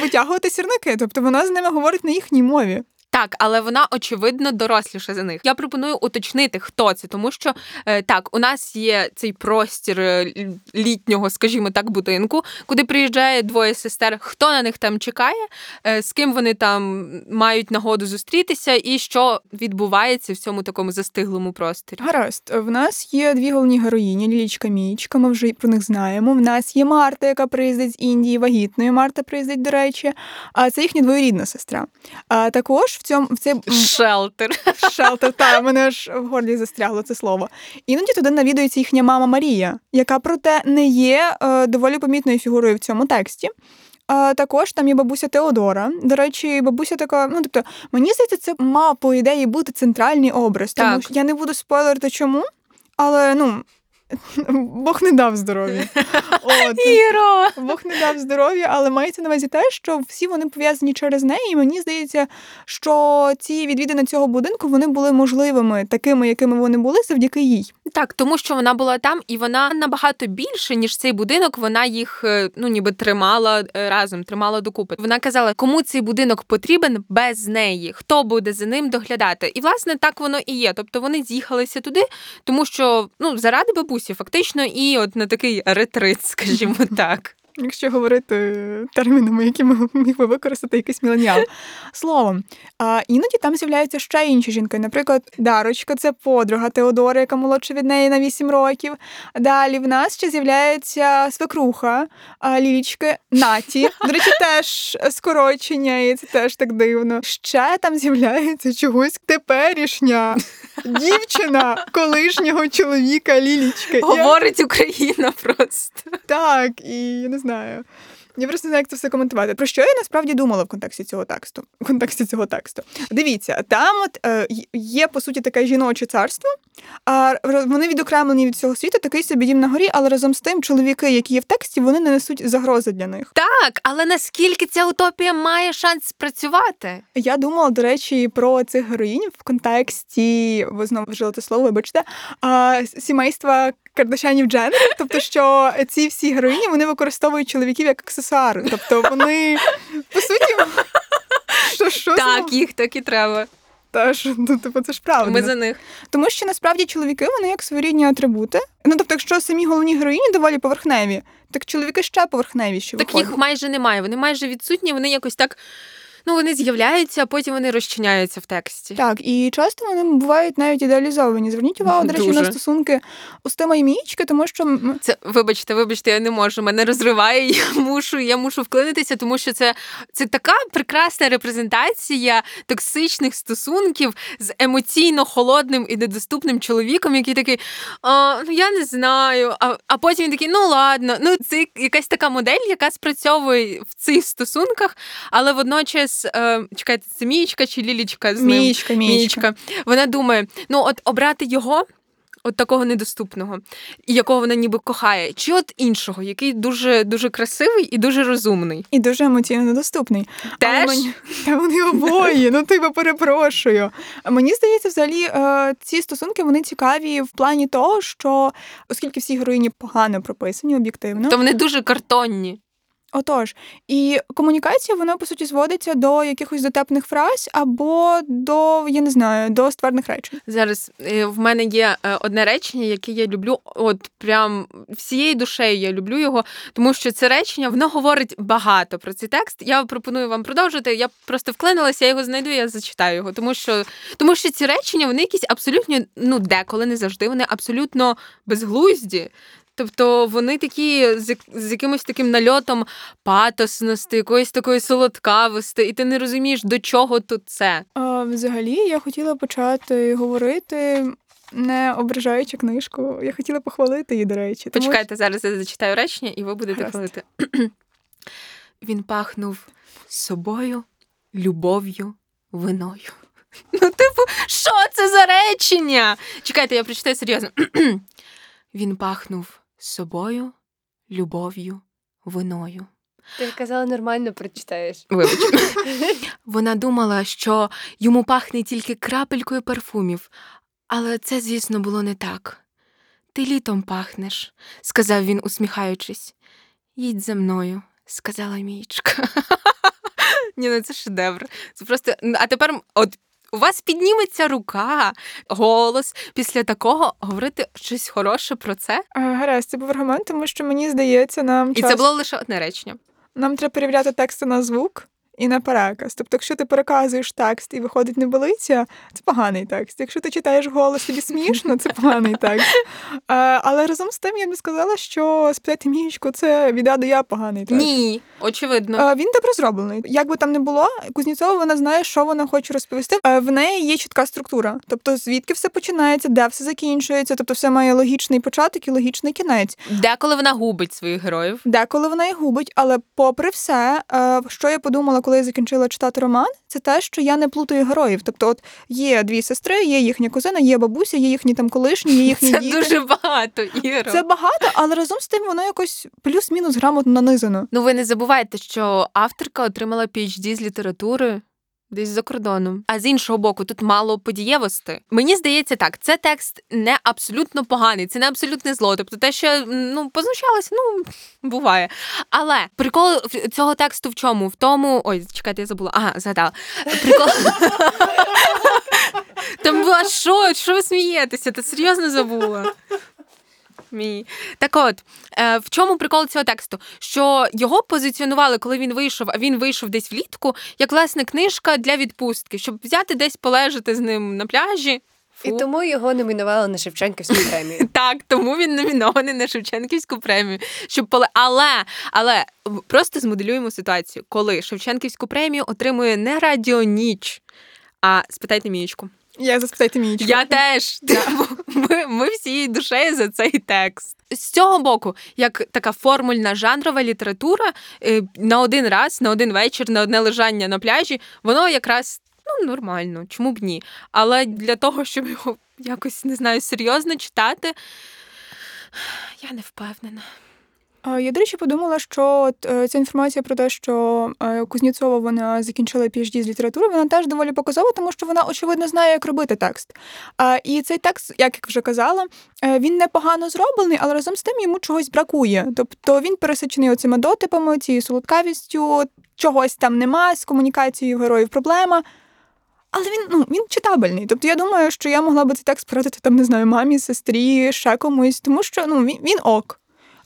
витягувати сірники. Тобто вона з ними говорить на їхній мові. Так, але вона очевидно доросліша за них. Я пропоную уточнити, хто це, тому що е, так, у нас є цей простір е, літнього, скажімо так, будинку, куди приїжджає двоє сестер. Хто на них там чекає, е, з ким вони там мають нагоду зустрітися, і що відбувається в цьому такому застиглому просторі. Гаразд, в нас є дві головні героїні: Лілічка, Мічка. Ми вже про них знаємо. В нас є Марта, яка приїздить з Індії, вагітною. Марта приїздить, до речі. А це їхня двоюрідна сестра. А також в цьому в цей Шелтер. шелтер, та мене аж в горлі застрягло це слово. Іноді туди навідується їхня мама Марія, яка проте не є е, доволі помітною фігурою в цьому тексті. А також там є бабуся Теодора. До речі, бабуся така, ну тобто, мені здається, це мав по ідеї бути центральний образ. Тому Так. що я не буду спойлерити чому, але ну. Бог не дав здоров'я. От. Іро! Бог не дав здоров'я, але мається на увазі те, що всі вони пов'язані через неї. І мені здається, що ці відвідини цього будинку вони були можливими, такими, якими вони були, завдяки їй. Так, тому що вона була там, і вона набагато більше, ніж цей будинок. Вона їх е, ну ніби тримала е, разом, тримала докупи. Вона казала, кому цей будинок потрібен без неї, хто буде за ним доглядати. І власне так воно і є. Тобто вони з'їхалися туди, тому що ну заради бабусі, фактично, і от на такий ретрит, скажімо так. Якщо говорити термінами, які міг би використати якийсь міленіал. Словом, а іноді там з'являються ще інші жінки. Наприклад, Дарочка, це подруга Теодора, яка молодша від неї на 8 років. Далі в нас ще з'являється свекруха Лілічки Наті. До речі, теж скорочення, і це теж так дивно. Ще там з'являється чогось теперішня дівчина колишнього чоловіка Лілічки. Говорить Україна просто. так, і я не знаю знаю. Я просто не знаю, як це все коментувати. Про що я насправді думала в контексті цього тексту? В контексті цього тексту. Дивіться, там от е, є по суті таке жіноче царство, а вони відокремлені від цього світу, такий собі дім на горі, але разом з тим чоловіки, які є в тексті, вони не несуть загрози для них. Так, але наскільки ця утопія має шанс спрацювати? Я думала, до речі, про цих героїнь в контексті, ви знову вжили це слово, вибачте, а, сімейства Кардашянів Дженнер. Тобто, що ці всі героїні вони використовують чоловіків як аксесуари. Тобто вони, по суті, що, що Так, їх так і треба. Та ж, ну, типу, це ж правда. Ми за них. Тому що насправді чоловіки вони як своєрідні атрибути. Ну тобто, якщо самі головні героїні доволі поверхневі, так чоловіки ще поверхневіші. Так виходять. їх майже немає. Вони майже відсутні, вони якось так. Ну, вони з'являються, а потім вони розчиняються в тексті. Так, і часто вони бувають навіть ідеалізовані. Зверніть увагу, до речі, на стосунки Устима і Мієчки, тому що Це вибачте, вибачте, я не можу. Мене розриває. Я мушу, я мушу вклинитися, тому що це, це така прекрасна репрезентація токсичних стосунків з емоційно холодним і недоступним чоловіком, який такий, а, ну я не знаю. А, а потім він такий, ну ладно. Ну, це якась така модель, яка спрацьовує в цих стосунках, але водночас, е, чекайте, це Мієчка чи Лілічка з ним? Мієчка, Мієчка. Вона думає: ну, от обрати його. От такого недоступного, і якого вона ніби кохає, чи от іншого, який дуже дуже красивий і дуже розумний. І дуже емоційно недоступний. Але Теж мені- Та вони обоє, ну типу перепрошую. Мені здається, взагалі е, ці стосунки вони цікаві в плані того, що оскільки всі героїні погано прописані об'єктивно, то вони дуже картонні. Отож, і комунікація вона по суті зводиться до якихось дотепних фраз або до я не знаю, до ствердних речень. Зараз е, в мене є е, одне речення, яке я люблю, от прям всією душею я люблю його, тому що це речення воно говорить багато про цей текст. Я пропоную вам продовжити. Я просто вклинилася, я його знайду, я зачитаю його. Тому що тому що ці речення вони якісь абсолютно, ну деколи не завжди, вони абсолютно безглузді. Тобто вони такі з, з якимось таким нальотом патосності, якоїсь такої солодкавості, і ти не розумієш, до чого тут це. А, взагалі, я хотіла почати говорити. Не ображаючи книжку, я хотіла похвалити її, до речі. тому Почекайте, зараз я зачитаю речення, і ви будете Гаразд. хвалити. Він пахнув собою любов'ю, виною. Ну, типу, що це за речення? Чекайте, я прочитаю серйозно. Він пахнув собою, любов'ю, виною. Ти казала, нормально прочитаєш. Вибач. Вона думала, що йому пахне тільки крапелькою парфумів, але це, звісно, було не так. Ти літом пахнеш, сказав він, усміхаючись. Їдь за мною, сказала Мічка. Ні, ну це шедевр. Це просто. А тепер, от у вас підніметься рука, голос після такого говорити щось хороше про це. Гаразд, це був аргумент, тому що мені здається, нам І час... це було лише одне речення. нам треба перевіряти тексти на звук і на переказ. Тобто, якщо ти переказуєш текст і виходить неболиця, це поганий текст. Якщо ти читаєш голос, тобі смішно, це поганий текст. А, але разом з тим я б сказала, що спитати міючку це від А до я поганий текст. Ні, очевидно. А, Він добре зроблений. Як би там не було, Кузнєцова вона знає, що вона хоче розповісти. А, В неї є чітка структура. Тобто, звідки все починається, де все закінчується, тобто все має логічний початок і логічний кінець. Деколи вона губить своїх героїв. Деколи вона і губить, але попри все, е, що я подумала, коли я закінчила читати роман, це те, що я не плутаю героїв. Тобто, от є дві сестри, є їхня кузина, є бабуся, є їхні там колишні, є їхні Це діти. дуже багато Іро. Це багато, але разом з тим воно якось плюс-мінус грамотно нанизано. Ну ви не забувайте, що авторка отримала PhD з літератури. Десь за кордоном. А з іншого боку, тут мало подієвості. Мені здається, так, це текст не абсолютно поганий, це не абсолютне зло. Тобто те, що ну познущалася, ну буває. Але прикол цього тексту в чому? В тому. Ой, чекайте, я забула. Ага, згадала. Прикол. Там була що? Що ви смієтеся? Ти серйозно забула? Мій. Так от, е, в чому прикол цього тексту? Що його позиціонували, коли він вийшов, а він вийшов десь влітку, як власне книжка для відпустки, щоб взяти десь полежати з ним на пляжі. І тому його номінували на Шевченківську премію. Так, тому він номінований на Шевченківську премію. Щоб поле... Але, але просто змоделюємо ситуацію, коли Шевченківську премію отримує не Радіо Ніч, а спитайте Мієчку. Я заспитайте Міючку. Я теж. Ми, ми всією душею за цей текст. З цього боку, як така формульна жанрова література е, на один раз, на один вечір, на одне лежання на пляжі, воно якраз ну, нормально, чому б ні. Але для того, щоб його якось не знаю, серйозно читати, я не впевнена. Я, до речі, подумала, що е, ця інформація про те, що е, Кузнєцова вона закінчила PhD з літератури, вона теж доволі показова, тому що вона очевидно знає, як робити текст. І цей текст, як я вже казала, е, він непогано зроблений, але разом з тим йому чогось бракує. Тобто він пересичений оцими дотипами, цією солодкавістю, чогось там нема, з комунікацією героїв проблема. Але він ну він читабельний. Тобто я думаю, що я могла би цей текст порадити там, не знаю, мамі, сестрі, ще комусь, тому що ну він, він ок.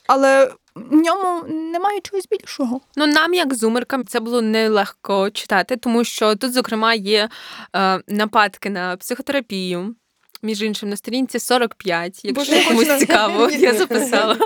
Але в ньому немає чогось більшого. Ну, нам, як зумеркам, це було нелегко читати, тому що тут, зокрема, є е, нападки на психотерапію. Між іншим, на сторінці 45, якщо Боже, комусь цікаво, я записала.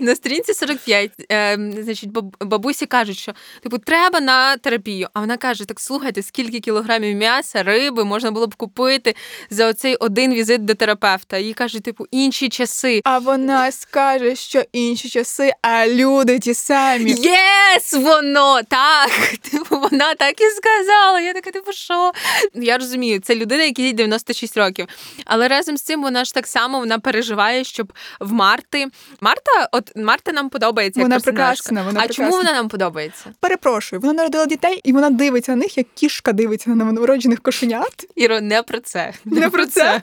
На сторінці 45, е, значить, баб- бабусі кажуть, що типу треба на терапію. А вона каже: так слухайте, скільки кілограмів м'яса, риби можна було б купити за оцей один візит до терапевта. І каже, типу, інші часи. А вона скаже, що інші часи, а люди ті самі. Yes, воно так. Типу, вона так і сказала. Я така, типу, що? Я розумію, це людина, якій 96 років. Але разом з цим вона ж так само вона переживає, щоб в Марти. Марта, от Марта нам подобається. як Вона прекрасна, вона а прекрасна. чому вона нам подобається? Перепрошую, вона народила дітей, і вона дивиться на них, як кішка дивиться на новонароджених кошенят. Іро, не про це. Не про це?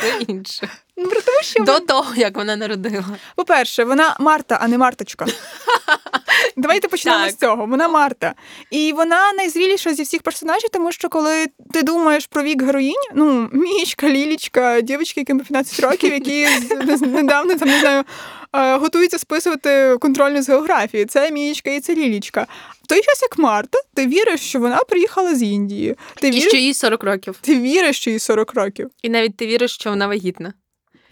Це інше. Ну, про те, що До того, як вона народила. По-перше, вона Марта, а не Марточка. Давайте почнемо Так. з цього. Вона Марта. І вона найзріліша зі всіх персонажів, тому що коли ти думаєш про вік героїнь, ну, Мічка, Лілічка, дівчатки, яким 15 років, які недавно там не знаю. е, Готуються списувати контрольну з географії. Це Мічка і це Лілічка. В той час, як Марта, ти віриш, що вона приїхала з Індії. Ти І віриш, що їй 40 років. ти віриш, що їй 40 років. І навіть ти віриш, що вона вагітна.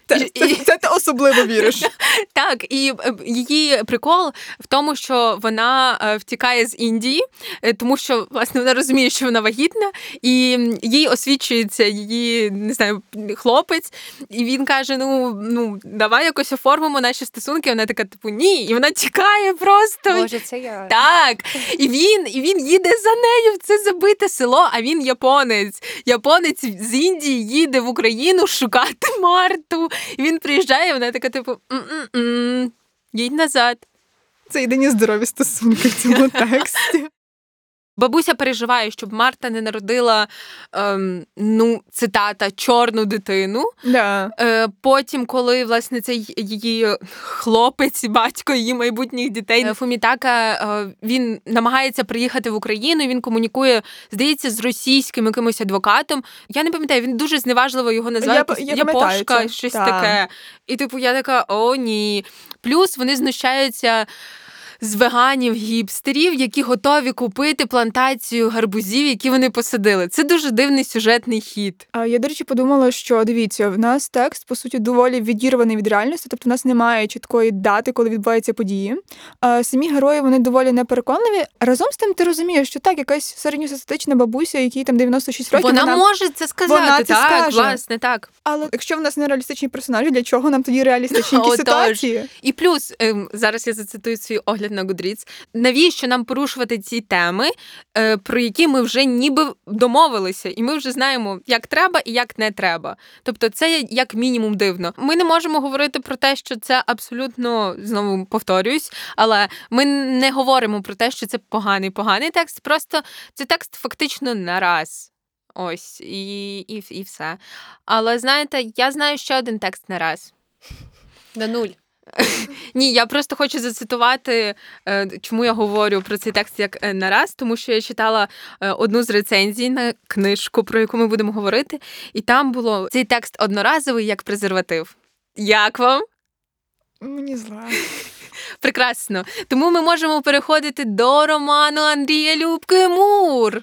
Це, це, це ти особливо віриш. Так, і е, її прикол в тому, що вона е, втікає з Індії, е, тому що власне вона розуміє, що вона вагітна, і їй освічується її не знаю, хлопець, і він каже: Ну ну давай якось оформимо наші стосунки. Вона така, типу, ні, і вона тікає просто. Може, це я. Так, і він, і він їде за нею в це забите село, а він японець. Японець з Індії їде в Україну шукати Марту. І він приїжджає, вона така, типу, їдь назад. Це єдині здорові стосунки в цьому тексті. Бабуся переживає, щоб Марта не народила ем, ну, цитата чорну дитину. Да. Е, потім, коли власне цей її хлопець, батько її майбутніх дітей е, Фумітака, е, він намагається приїхати в Україну. Він комунікує, здається, з російським якимось адвокатом. Я не пам'ятаю, він дуже зневажливо його називає. Я я Япошка, щось Так. таке. І типу, я така, о, ні. Плюс вони знущаються. З веганів, гіпстерів, які готові купити плантацію гарбузів, які вони посадили. Це дуже дивний сюжетний хід. А я, до речі, подумала, що дивіться, в нас текст по суті доволі відірваний від реальності, тобто в нас немає чіткої дати, коли відбуваються події. А самі герої вони доволі непереконливі. Разом з тим, ти розумієш, що так, якась середньостатистична бабуся, якій там 96 років. Вона, може це сказати. вона це так, скаже. власне, так. Але якщо в нас не реалістичні персонажі, для чого нам тоді реалістичні Отож. ситуації? І плюс ем, зараз я зацитую свій огляд на Goodreads. Навіщо нам порушувати ці теми, е, про які ми вже ніби домовилися, і ми вже знаємо, як треба і як не треба. Тобто, це як мінімум дивно. Ми не можемо говорити про те, що це абсолютно знову повторююсь, але ми не говоримо про те, що це поганий поганий текст. Просто це текст фактично на раз. Ось і, і, і все. Але знаєте, я знаю ще один текст на раз. На нуль. Ні, я просто хочу зацитувати, е, чому я говорю про цей текст як е, нараз, тому що я читала е, одну з рецензій на книжку, про яку ми будемо говорити, і там було цей текст одноразовий як презерватив. Як вам? Мені зла. Прекрасно. Тому ми можемо переходити до роману Андрія Любки Мур.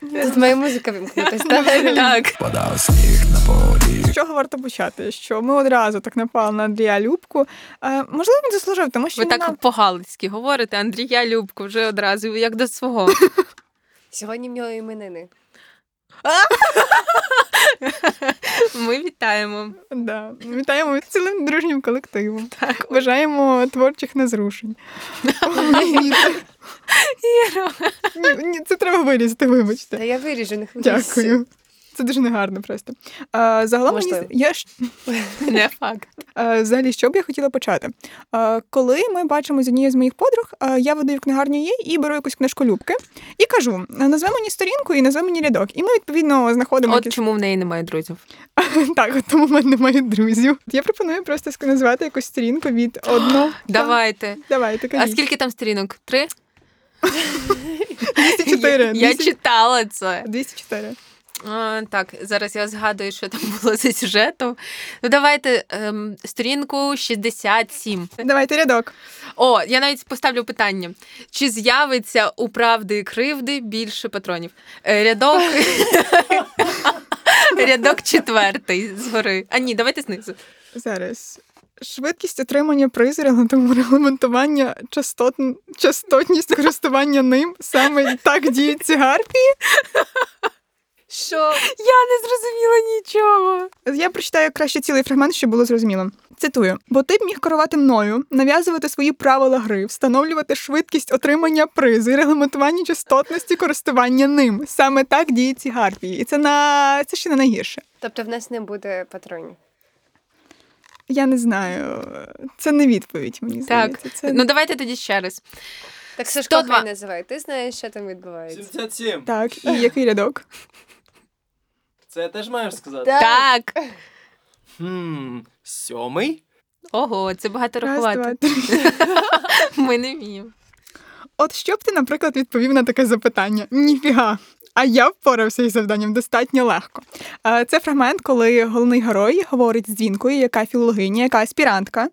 Тут моя музика вимкнутась, так? Так. Падав сніг на полі. З чого варто почати? Що ми одразу так напали на Андрія Любку. Е, можливо, він заслужив, тому що Ви вона... так по-галицьки говорите, Андрія Любку вже одразу, як до свого. Сьогодні в нього іменини. Ми вітаємо. Да. Вітаємо цілим дружнім колективом. Так. Бажаємо творчих незрушень. Ні, це треба вирізати, вибачте. Та я виріжу, не хвилюйся. Дякую. Це дуже негарно просто. А, загалом мені, Можливо. я ж Не факт. а, взагалі, що б я хотіла почати? А, коли ми бачимо з однією з моїх подруг, а, я веду в книгарню її і беру якусь книжку Любки і кажу: назви мені сторінку і назви мені рядок. І ми відповідно знаходимо От якісь- чому в неї немає друзів. так, от тому в мене немає друзів. Я пропоную просто назвати якусь сторінку від одного. Давайте. Давайте, А скільки там сторінок? Три? 204. Я, я читала це. 204. А, так, зараз я згадую, що там було за сюжетом. Ну, давайте ем, сторінку 67. Давайте рядок. О, я навіть поставлю питання: чи з'явиться у правди і кривди більше патронів? Е, Рядок. Рядок четвертий згори. А ні, давайте знизу. Зараз. Швидкість отримання призу, регламенту- регламентування, частот... частотність користування ним. Саме так діють ці гарпії. Що? Я не зрозуміла нічого. Я прочитаю краще цілий фрагмент, щоб було зрозуміло. Цитую: бо ти б міг керувати мною, нав'язувати свої правила гри, встановлювати швидкість отримання призу і регламентування частотності користування ним. Саме так діють ці гарпії. І це на це ще не найгірше. Тобто в нас не буде патронів. Я не знаю. Це не відповідь, мені здається. Так. Це... Ну давайте тоді ще раз. Так Сашко 102. хай називай. Ти знаєш, що там відбувається. 77. Так, і який рядок? Це я теж маєш сказати? Так. Хм, сьомий? Ого, це багато Раз, два, рахувати. три. Ми не вміємо. От що б ти, наприклад, відповів на таке запитання? Ніфіга. А я впорався із завданням достатньо легко. Е, Це фрагмент, коли головний герой говорить з дзвінкою, яка філологиня, яка аспірантка.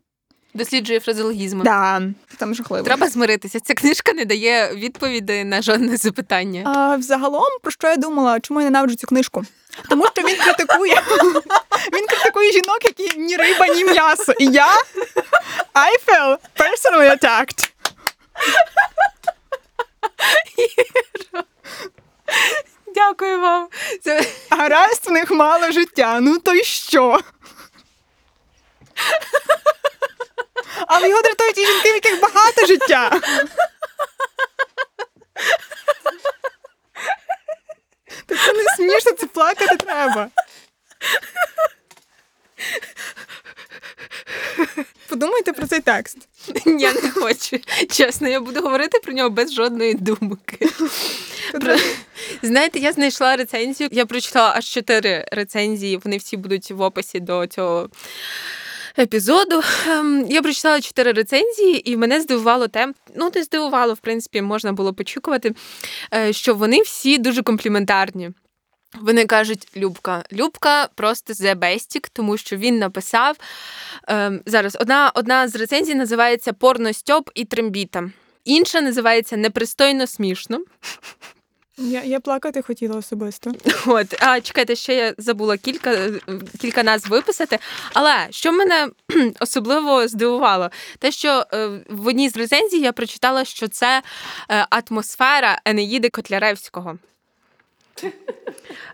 Досліджує фразеологізми. Да, там жахливо. Треба змиритися. Ця книжка не дає відповіді на жодне запитання. А, взагалом, про що я думала, чому я ненавиджу цю книжку? Тому що він критикує. Він критикує жінок, які ні риба, ні м'ясо. І я I feel personally attacked. Дякую вам. Це... Гаразд в них мало життя. Ну то й що? Але його дратують ті жінки, в яких багато життя. Та це не смішно, це плакати треба. Подумайте про цей текст. Я не хочу. Чесно, я буду говорити про нього без жодної думки. Про- Знаєте, я знайшла рецензію. Я прочитала аж чотири рецензії. Вони всі будуть в описі до цього епізоду. Ем, Я прочитала чотири рецензії, і мене здивувало те, ну не здивувало, в принципі, можна було почекувати, е, що вони всі дуже компліментарні. Вони кажуть, Любка, Любка просто the basic, тому що він написав. Ем, зараз одна, одна з рецензій називається Порно Стьоп і трембіта. Інша називається Непристойно смішно. Я, я плакати хотіла особисто. От, а чекайте, ще я забула кілька, кілька назв виписати. Але що мене особливо здивувало, те, що е, в одній з рецензій я прочитала, що це е, атмосфера Енеїди Котляревського.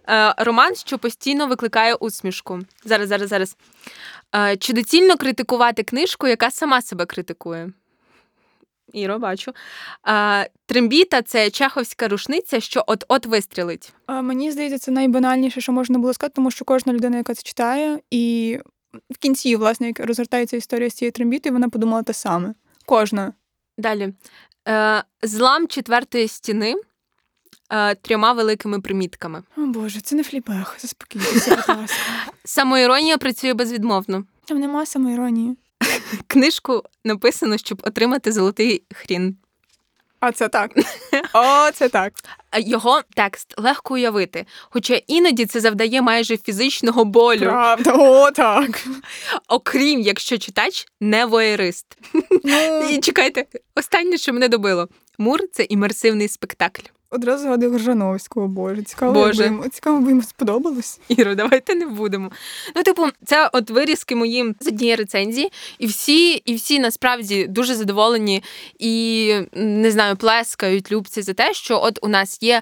Е, Роман, що постійно викликає усмішку. Зараз, зараз, зараз. Чи доцільно критикувати книжку, яка сама себе критикує? Іро, бачу. Е, Трембіта це чеховська рушниця, що от-от вистрілить. А, мені здається, це найбанальніше, що можна було сказати, тому що кожна людина, яка це читає, і в кінці, власне, як розгортається історія з цією трембітою, вона подумала те саме. Кожна. Далі. Е, злам четвертої стіни е, трьома великими примітками. О Боже, це не флібег, заспокійтеся, будь ласка. Самоіронія працює безвідмовно. Там нема самоіронії. Книжку написано, щоб отримати золотий хрін. А це так. О, це так. Його текст легко уявити, хоча іноді це завдає майже фізичного болю, Правда, о, так. окрім якщо читач не воєрист. Ну, І чекайте, останнє, що мене добило. Мур це імерсивний спектакль. Одразу згадую Горжановського, боже. Цікаво, Боже. йому- цікаво, би йому сподобалось. Іро, давайте не будемо. Ну, типу, це от вирізки моїм з однієї рецензії, і всі, і всі насправді дуже задоволені і не знаю, плескають любці за те, що от у нас є.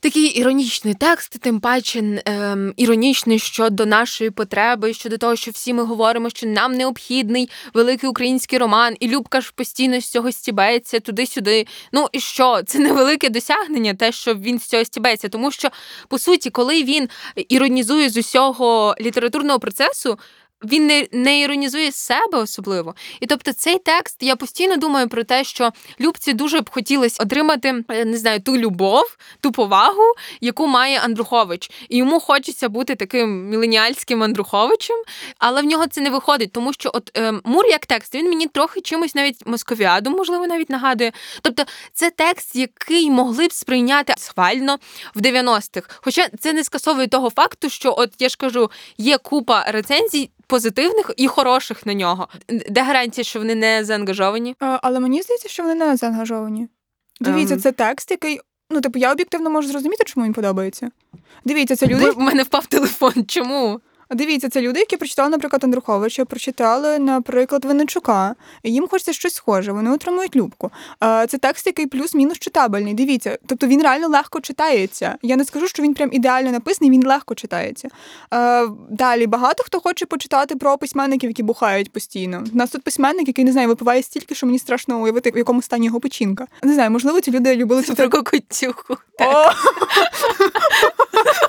Такий іронічний текст, тим паче ем, іронічний щодо нашої потреби, щодо того, що всі ми говоримо, що нам необхідний великий український роман, і Любка ж постійно з цього стібається туди-сюди. Ну і що? Це невелике досягнення, те, що він з цього стібається, тому що по суті, коли він іронізує з усього літературного процесу. Він не, не іронізує себе особливо. І тобто цей текст я постійно думаю про те, що Любці дуже б хотілося отримати е, не знаю ту любов, ту повагу, яку має Андрухович. І йому хочеться бути таким міленіальським Андруховичем, але в нього це не виходить, тому що от е, Мур як текст він мені трохи чимось навіть московіаду, можливо, навіть нагадує. Тобто, це текст, який могли б сприйняти схвально в 90-х. Хоча це не скасовує того факту, що от я ж кажу, є купа рецензій. Позитивних і хороших на нього. Де гарантія, що вони не заангажовані? А, але мені здається, що вони не заангажовані. Дивіться, um. це текст, який. Ну, типу, я об'єктивно можу зрозуміти, чому він подобається. Дивіться, це люди. У мене впав телефон. Чому? Дивіться, це люди, які прочитали, наприклад, Андруховича, прочитали, наприклад, Винничука, і їм хочеться щось схоже, вони отримують любку. Це текст, який плюс-мінус читабельний. Дивіться, тобто він реально легко читається. Я не скажу, що він прям ідеально написаний, він легко читається. Далі багато хто хоче почитати про письменників, які бухають постійно. У нас тут письменник, який не знаю, випиває стільки, що мені страшно уявити, в якому стані його печінка. Не знаю, можливо, ці люди любили цю про кокотюху.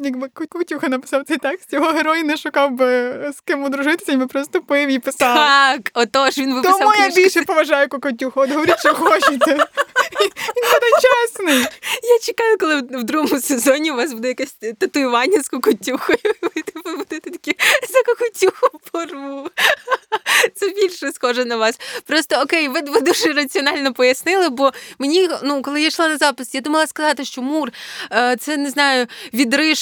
Якби Кутюха написав цей текст, його герой не шукав би з ким одружитися, він би просто пив і писав. Так, отож він виписав Тому я більше поважаю Кокотюху. От говоріть, що хочете. Він буде чесний. Я чекаю, коли в другому сезоні у вас буде якесь татуювання з кокотюхою. Ви типу будете такі за кокотюху порву. Це більше схожа на вас. Просто окей, ви, дуже раціонально пояснили, бо мені, ну, коли я йшла на запис, я думала сказати, що мур е, це не знаю,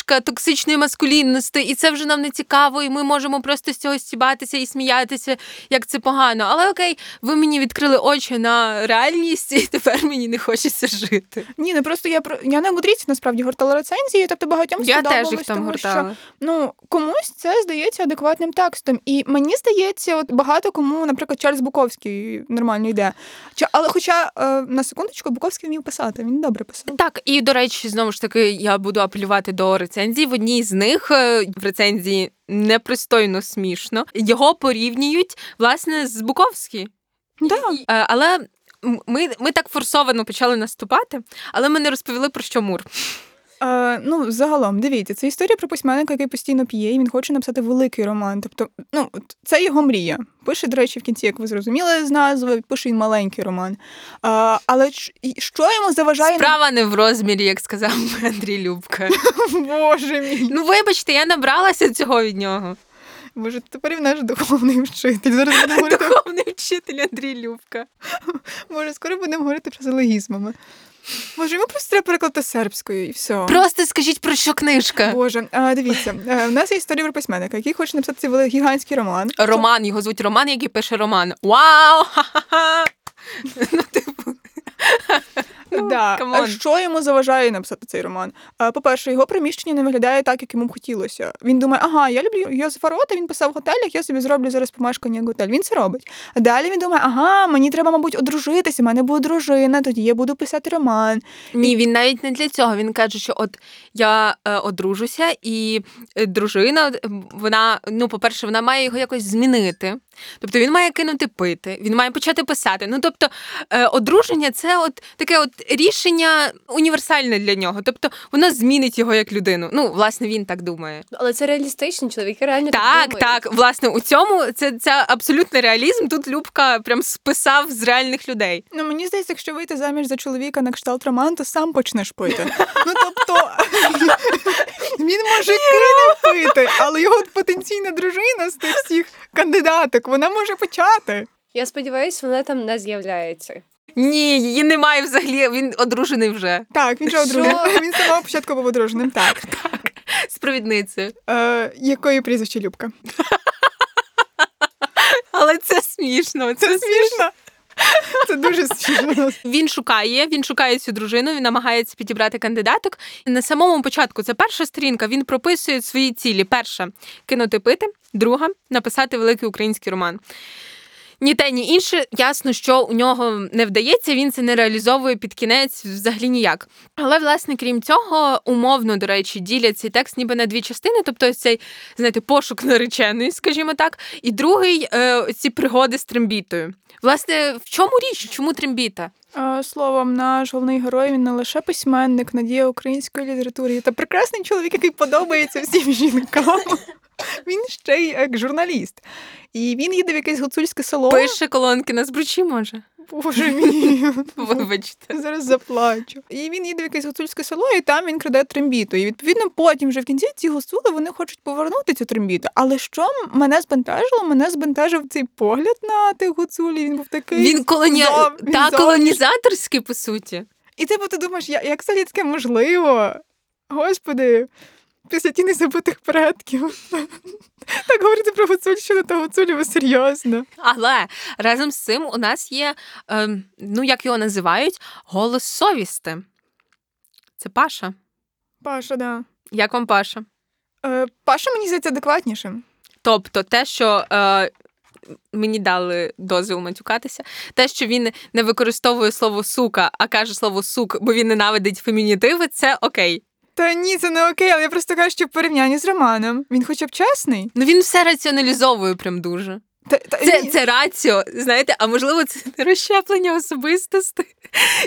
відрижка токсичної маскулінності, і це вже нам не цікаво, і ми можемо просто з цього стібатися і сміятися, як це погано. Але окей, ви мені відкрили очі на реальність, і тепер мені не хочеться жити. Ні, ну просто я про я на Гудріці насправді гортала рецензії, тобто багатьом Я теж їх там тому що ну комусь це здається адекватним текстом. І мені здається, от багато кому, наприклад, Чарльз Буковський нормально йде. Чи, але хоча е, на секундочку Буковський вмів писати, він добре писав. Так, і до речі, знову ж таки, я буду апелювати до рецензій. В одній з них е, в рецензії непристойно смішно. Його порівнюють власне з Буковським. Да. Е, Але ми, ми так форсовано почали наступати, але ми не розповіли про що Мур. Е, ну, загалом, дивіться, це історія про письменника, який постійно п'є, і він хоче написати великий роман. Тобто, ну, це його мрія. Пише, до речі, в кінці, як ви зрозуміли з назви, пише він маленький роман. Е, але ч- що йому заважає Справа не в розмірі, як сказав Андрій Любка. Боже мій. Ну, вибачте, я набралася цього від нього. Боже, тепер він наш духовний вчитель. Зараз будемо говорити, Духовний вчитель Андрій Любка. може, скоро будемо говорити про фразеологізмами. Може, йому просто треба перекладати сербською і все. Просто скажіть про що книжка. Боже, а, дивіться, е, в нас є історія про письменника, який хоче написати цей великий гігантський роман. Роман, його звуть Роман, який пише роман. Вау! Ха-ха-ха! Ну, типу. Ну, да. Come on. А Що йому заважає написати цей роман? По-перше, його приміщення не виглядає так, як йому б хотілося. Він думає, ага, я люблю Йосифа Рота, він писав в готелях, я собі зроблю зараз помешкання як готель. Він це робить. А далі він думає, ага, мені треба, мабуть, одружитися, в мене буде дружина, тоді я буду писати роман. Ні, він навіть не для цього. Він каже, що от я е, одружуся, і е, дружина, е, вона, ну, по-перше, вона має його якось змінити. Тобто він має кинути пити, він має почати писати. Ну тобто, е, одруження це от таке от рішення універсальне для нього. Тобто воно змінить його як людину. Ну, власне, він так думає. Але це реалістично, чоловіки реально Так, так, думають. так, власне, у цьому це, це абсолютний реалізм. Тут Любка прям списав з реальних людей. Ну мені здається, якщо вийти заміж за чоловіка на кшталт роман, то сам почнеш пити. Ну тобто він може кине пити, але його потенційна дружина з тих всіх кандидаток, вона може почати. Я сподіваюся, вона там не з'являється. Ні, її немає взагалі. Він одружений вже Так, він же Що? одружений. Він з самого початку був одруженим. Так. з провідницею. Е, якої прізвище Любка? Але це смішно. Це, Це смішно. Це дуже смішно. Він шукає, він шукає цю дружину, він намагається підібрати кандидаток. На самому початку це перша сторінка. Він прописує свої цілі. Перша кинути пити, друга написати великий український роман. Ні те, ні інше, ясно, що у нього не вдається, він це не реалізовує під кінець взагалі ніяк. Але, власне, крім цього, умовно, до речі, ділять цей текст ніби на дві частини, тобто цей, знаєте, пошук наречений, скажімо так, і другий е, ці пригоди з трембітою. Власне, в чому річ? Чому трембіта? Е, Словом, наш головний герой він не лише письменник, надія української літератури та прекрасний чоловік, який подобається всім жінкам. Він ще й як журналіст. І він їде в якесь гуцульське село. Пише колонки на збручі, може? Боже мій. Вибачте. Зараз заплачу. І він їде в якесь гуцульське село, і там він краде трембіту. І відповідно потім вже в кінці ці гуцули вони хочуть повернути цю трембіту. Але що мене збентежило? Мене збентежив цей погляд на тих гуцулів. Він був такий Він колоні... він та зовнішній. колонізаторський, по суті. І типу ти думаєш, як взагалі таке можливо? Господи, після тіни забутих предків. Так говорити про гуцульщину та гуцулів серйозно. Але разом з цим у нас є, ем, ну як його називають, голос совісти. Це Паша. Паша, да. Як вам Паша? Е, Паша мені здається адекватнішим. Тобто, те, що е, мені дали дозвіл матюкатися, те, що він не використовує слово сука, а каже слово сук, бо він ненавидить фемінітиви, це окей. Та ні, це не окей, але я просто кажу, що в порівнянні з Романом. Він хоча б чесний. Ну він все раціоналізовує прям дуже. Та, та, Це, це раціо, знаєте, а можливо, це не розщеплення особистостей.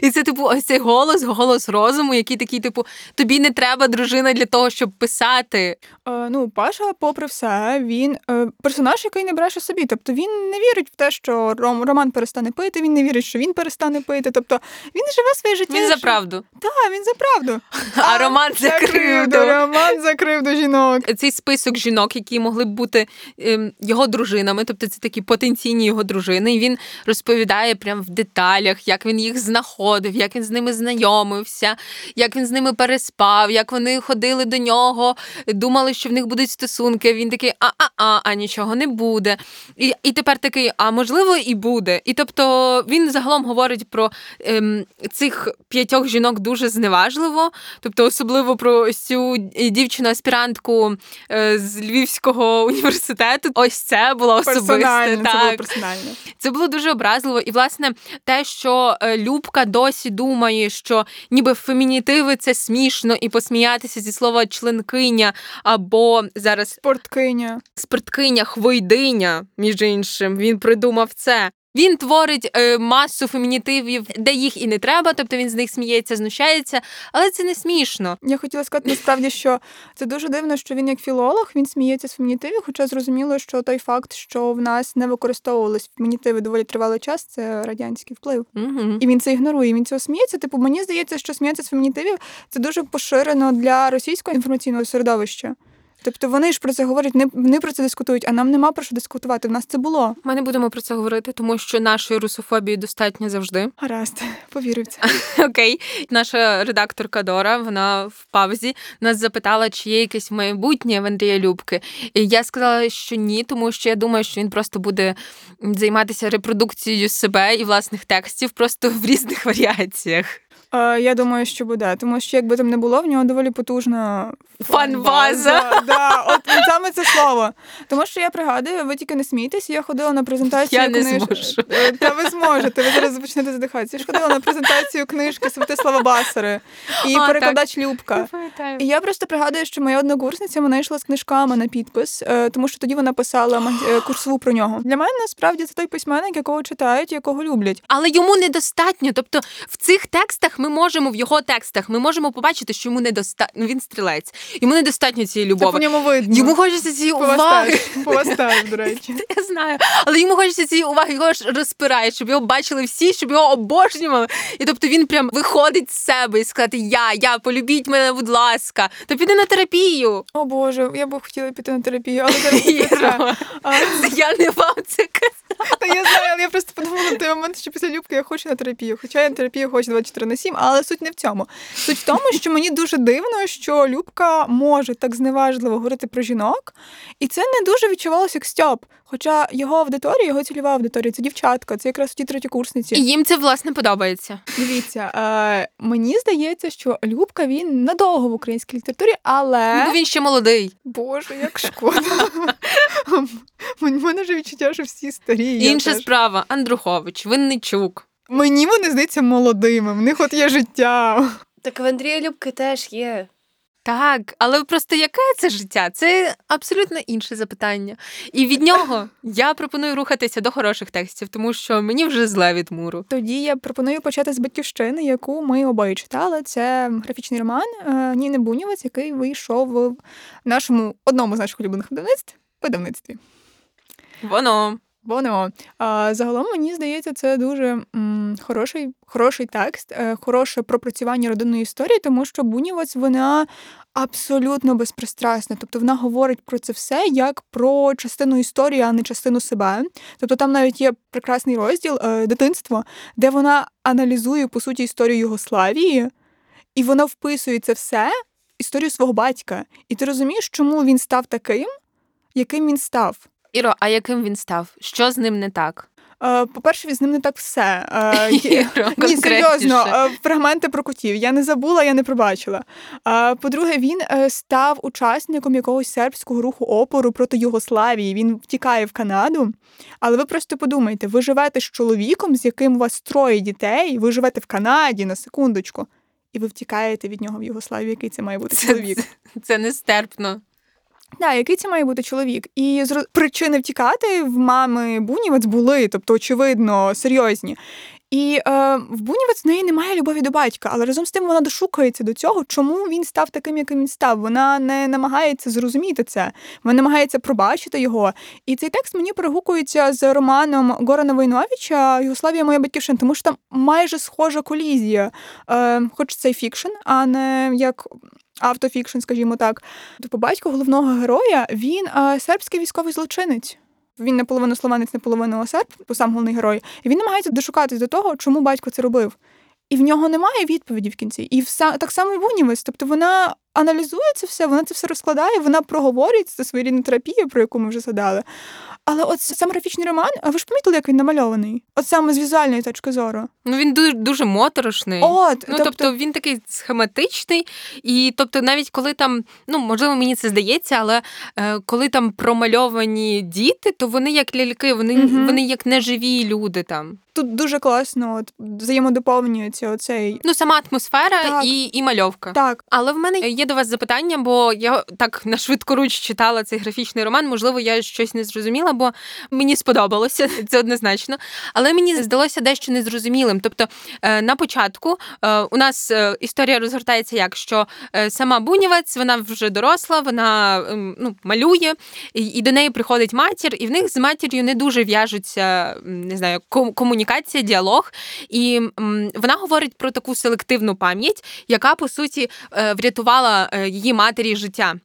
І це, типу, ось цей голос, голос розуму, який такий, типу, тобі не треба дружина для того, щоб писати. Е, ну, Паша, попри все, він е, персонаж, який не бреше собі. Тобто він не вірить в те, що Ром, Роман перестане пити, він не вірить, що він перестане пити. Тобто він живе своє життя. Він за правду. Так, він за правду. А Роман закрив. до Роман закрив до жінок. Цей список жінок, які могли б бути ем, його дружинами, тобто це такі потенційні його дружини. І він розповідає прям в деталях, як він їх знаходив, як він з ними знайомився, як він з ними переспав, як вони ходили до нього, думали, що в них будуть стосунки. Він такий а-а-а, а нічого не буде. І, і тепер такий, а можливо, і буде. І тобто він загалом говорить про ем, цих п'ятьох жінок дуже зневажливо, тобто особливо про ось цю дівчину-аспірантку е, з Львівського університету. Ось це було особисте. Персонально, це було персонально. Це було дуже образливо. І, власне, те, що е, Любка досі думає, що ніби фемінітиви це смішно, і посміятися зі слова членкиня або зараз Спорткиня. спорткиня, хвойдиня, між іншим, він придумав це. Він творить е, масу фемінітивів, де їх і не треба, тобто він з них сміється, знущається, але це не смішно. Я хотіла сказати насправді, що це дуже дивно, що він як філолог він сміється з фемінітивів, хоча зрозуміло, що той факт, що в нас не використовувались фемінітиви доволі тривалий час, це радянський вплив. Угу. І він це ігнорує. Він цього сміється. Типу, мені здається, що сміятися з фемінітивів це дуже поширено для російського інформаційного середовища. Тобто вони ж про це говорять, не вони про це дискутують, а нам нема про що дискутувати. В нас це було. Ми не будемо про це говорити, тому що нашої русофобії достатньо завжди. Гаразд, повірю в це. Окей, наша редакторка Дора, вона в паузі нас запитала, чи є якесь майбутнє в Андрія Любки. І я сказала, що ні, тому що я думаю, що він просто буде займатися репродукцією себе і власних текстів просто в різних варіаціях. Е, я думаю, що буде, тому що якби там не було, в нього доволі потужна Фан-база. Да, от саме це слово. Тому що я пригадую, ви тільки не смійтесь, я ходила на презентацію Я не зможу. Е, Та ви зможете, ви зараз почнете задихатися. Я ж ходила на презентацію книжки Святослава Басари і А, перекладач Любка. І я просто пригадую, що моя однокурсниця вона йшла з книжками на підпис, е, тому що тоді вона писала е, курсову про нього. Для мене насправді це той письменник, якого читають, якого люблять. Але йому недостатньо. Тобто в цих текстах ми можемо, в його текстах, ми можемо побачити, що йому недостатньо. Ну, він стрілець. Йому недостатньо цієї Це по любові. ньому видно. Йому хочеться цієї уваги. Повастаєш, до речі. Я знаю, але йому хочеться цієї уваги, його ж розпирає, щоб його бачили всі, щоб його обожнювали. І тобто він прям виходить з себе і сказати: Я, я, полюбіть мене, будь ласка, то піди на терапію. О Боже, я б хотіла піти на терапію, але це. А, Я не вам це казала. Та я знаю, але я просто подумала той момент, що після Любки я хочу на терапію. Хоча я на терапію хочу 24 на 7, але суть не в цьому. Суть в тому, що мені дуже дивно, що Любка може так зневажливо говорити про жінок, і це не дуже відчувалося як Стьоп. Хоча його аудиторія, його цільова аудиторія це дівчатка, це якраз ті третєкурсниці. І їм це власне подобається. Дивіться, е, мені здається, що Любка він надовго в українській літературі, але Бо він ще молодий. Боже, як шкода. У мене вже відчуття, що всі старі. Інша теж. справа Андрухович, Винничук. Мені вони здаються молодими, в них от є життя. Так в Андрія Любки теж є. Так, але просто яке це життя? Це абсолютно інше запитання. І від нього я пропоную рухатися до хороших текстів, тому що мені вже зле від муру. Тоді я пропоную почати з батьківщини, яку ми обоє читали. Це графічний роман е, Ніни Бунєвець, який вийшов в нашому одному з наших улюблених видавництв видавництві. Воно. Воно. А загалом мені здається, це дуже м, хороший, хороший текст, е, хороше пропрацювання родинної історії, тому що Бунєвець вона абсолютно безпристрасна. Тобто вона говорить про це все як про частину історії, а не частину себе. Тобто там навіть є прекрасний розділ е, дитинство, де вона аналізує по суті історію Югославії, і вона вписує це все історію свого батька. І ти розумієш, чому він став таким, яким він став. Іро, а яким він став? Що з ним не так? Е, По-перше, з ним не так все. Е, Іро, Ні, серйозно, е, фрагменти про котів. Я не забула, я не пробачила. По-друге, він став учасником якогось сербського руху опору проти Югославії. Він втікає в Канаду. Але ви просто подумайте: ви живете з чоловіком, з яким у вас троє дітей, ви живете в Канаді на секундочку, і ви втікаєте від нього в Югославію. Який це має бути Це- чоловік? Це нестерпно. Да, який це має бути чоловік? І зро... причини втікати в мами Бунівець були, тобто, очевидно, серйозні. І е, в Бунівець в неї немає любові до батька, але разом з тим вона дошукається до цього, чому він став таким, яким він став. Вона не намагається зрозуміти це, вона намагається пробачити його. І цей текст мені перегукується з романом Горана Войновича Югославія моя батьківщина, тому що там майже схожа колізія, е, хоч це фікшн, а не як. Автофікшн, скажімо так, тобто батько головного героя він е, сербський військовий злочинець. Він наполовину словенець, наполовину серб, бо сам головний герой. І він намагається дошукатись до того, чому батько це робив. І в нього немає відповіді в кінці. І вся так само і Вунівець. Тобто вона аналізує це все, вона це все розкладає, вона проговорює це своєрідна терапія, про яку ми вже згадали. Але от сам графічний роман, а ви ж помітили, як він намальований? От саме з візуальної точки зору. Ну він дуже дуже моторошний. От, Ну, тобто... він такий схематичний, і тобто, навіть коли там, ну можливо, мені це здається, але е, коли там промальовані діти, то вони як ляльки, вони Мгм. вони як неживі люди там. тут дуже класно от, взаємодоповнюється оцей. Ну, сама атмосфера Так. і, і мальовка. Так, Але в мене є до вас запитання, бо я так на швидкоруч читала цей графічний роман. Можливо, я щось не зрозуміла, бо мені сподобалося це однозначно. Але мені здалося дещо незрозумілим. Тобто, е, на початку е, у нас е, історія розгортається як що сама Бунівець, вона вже доросла, вона ем, ну, малює, і, до неї приходить матір, і в них з матір'ю не дуже в'яжуться не знаю, комунікація, діалог. І вона говорить про таку селективну пам'ять, яка по суті врятувала її матері життя.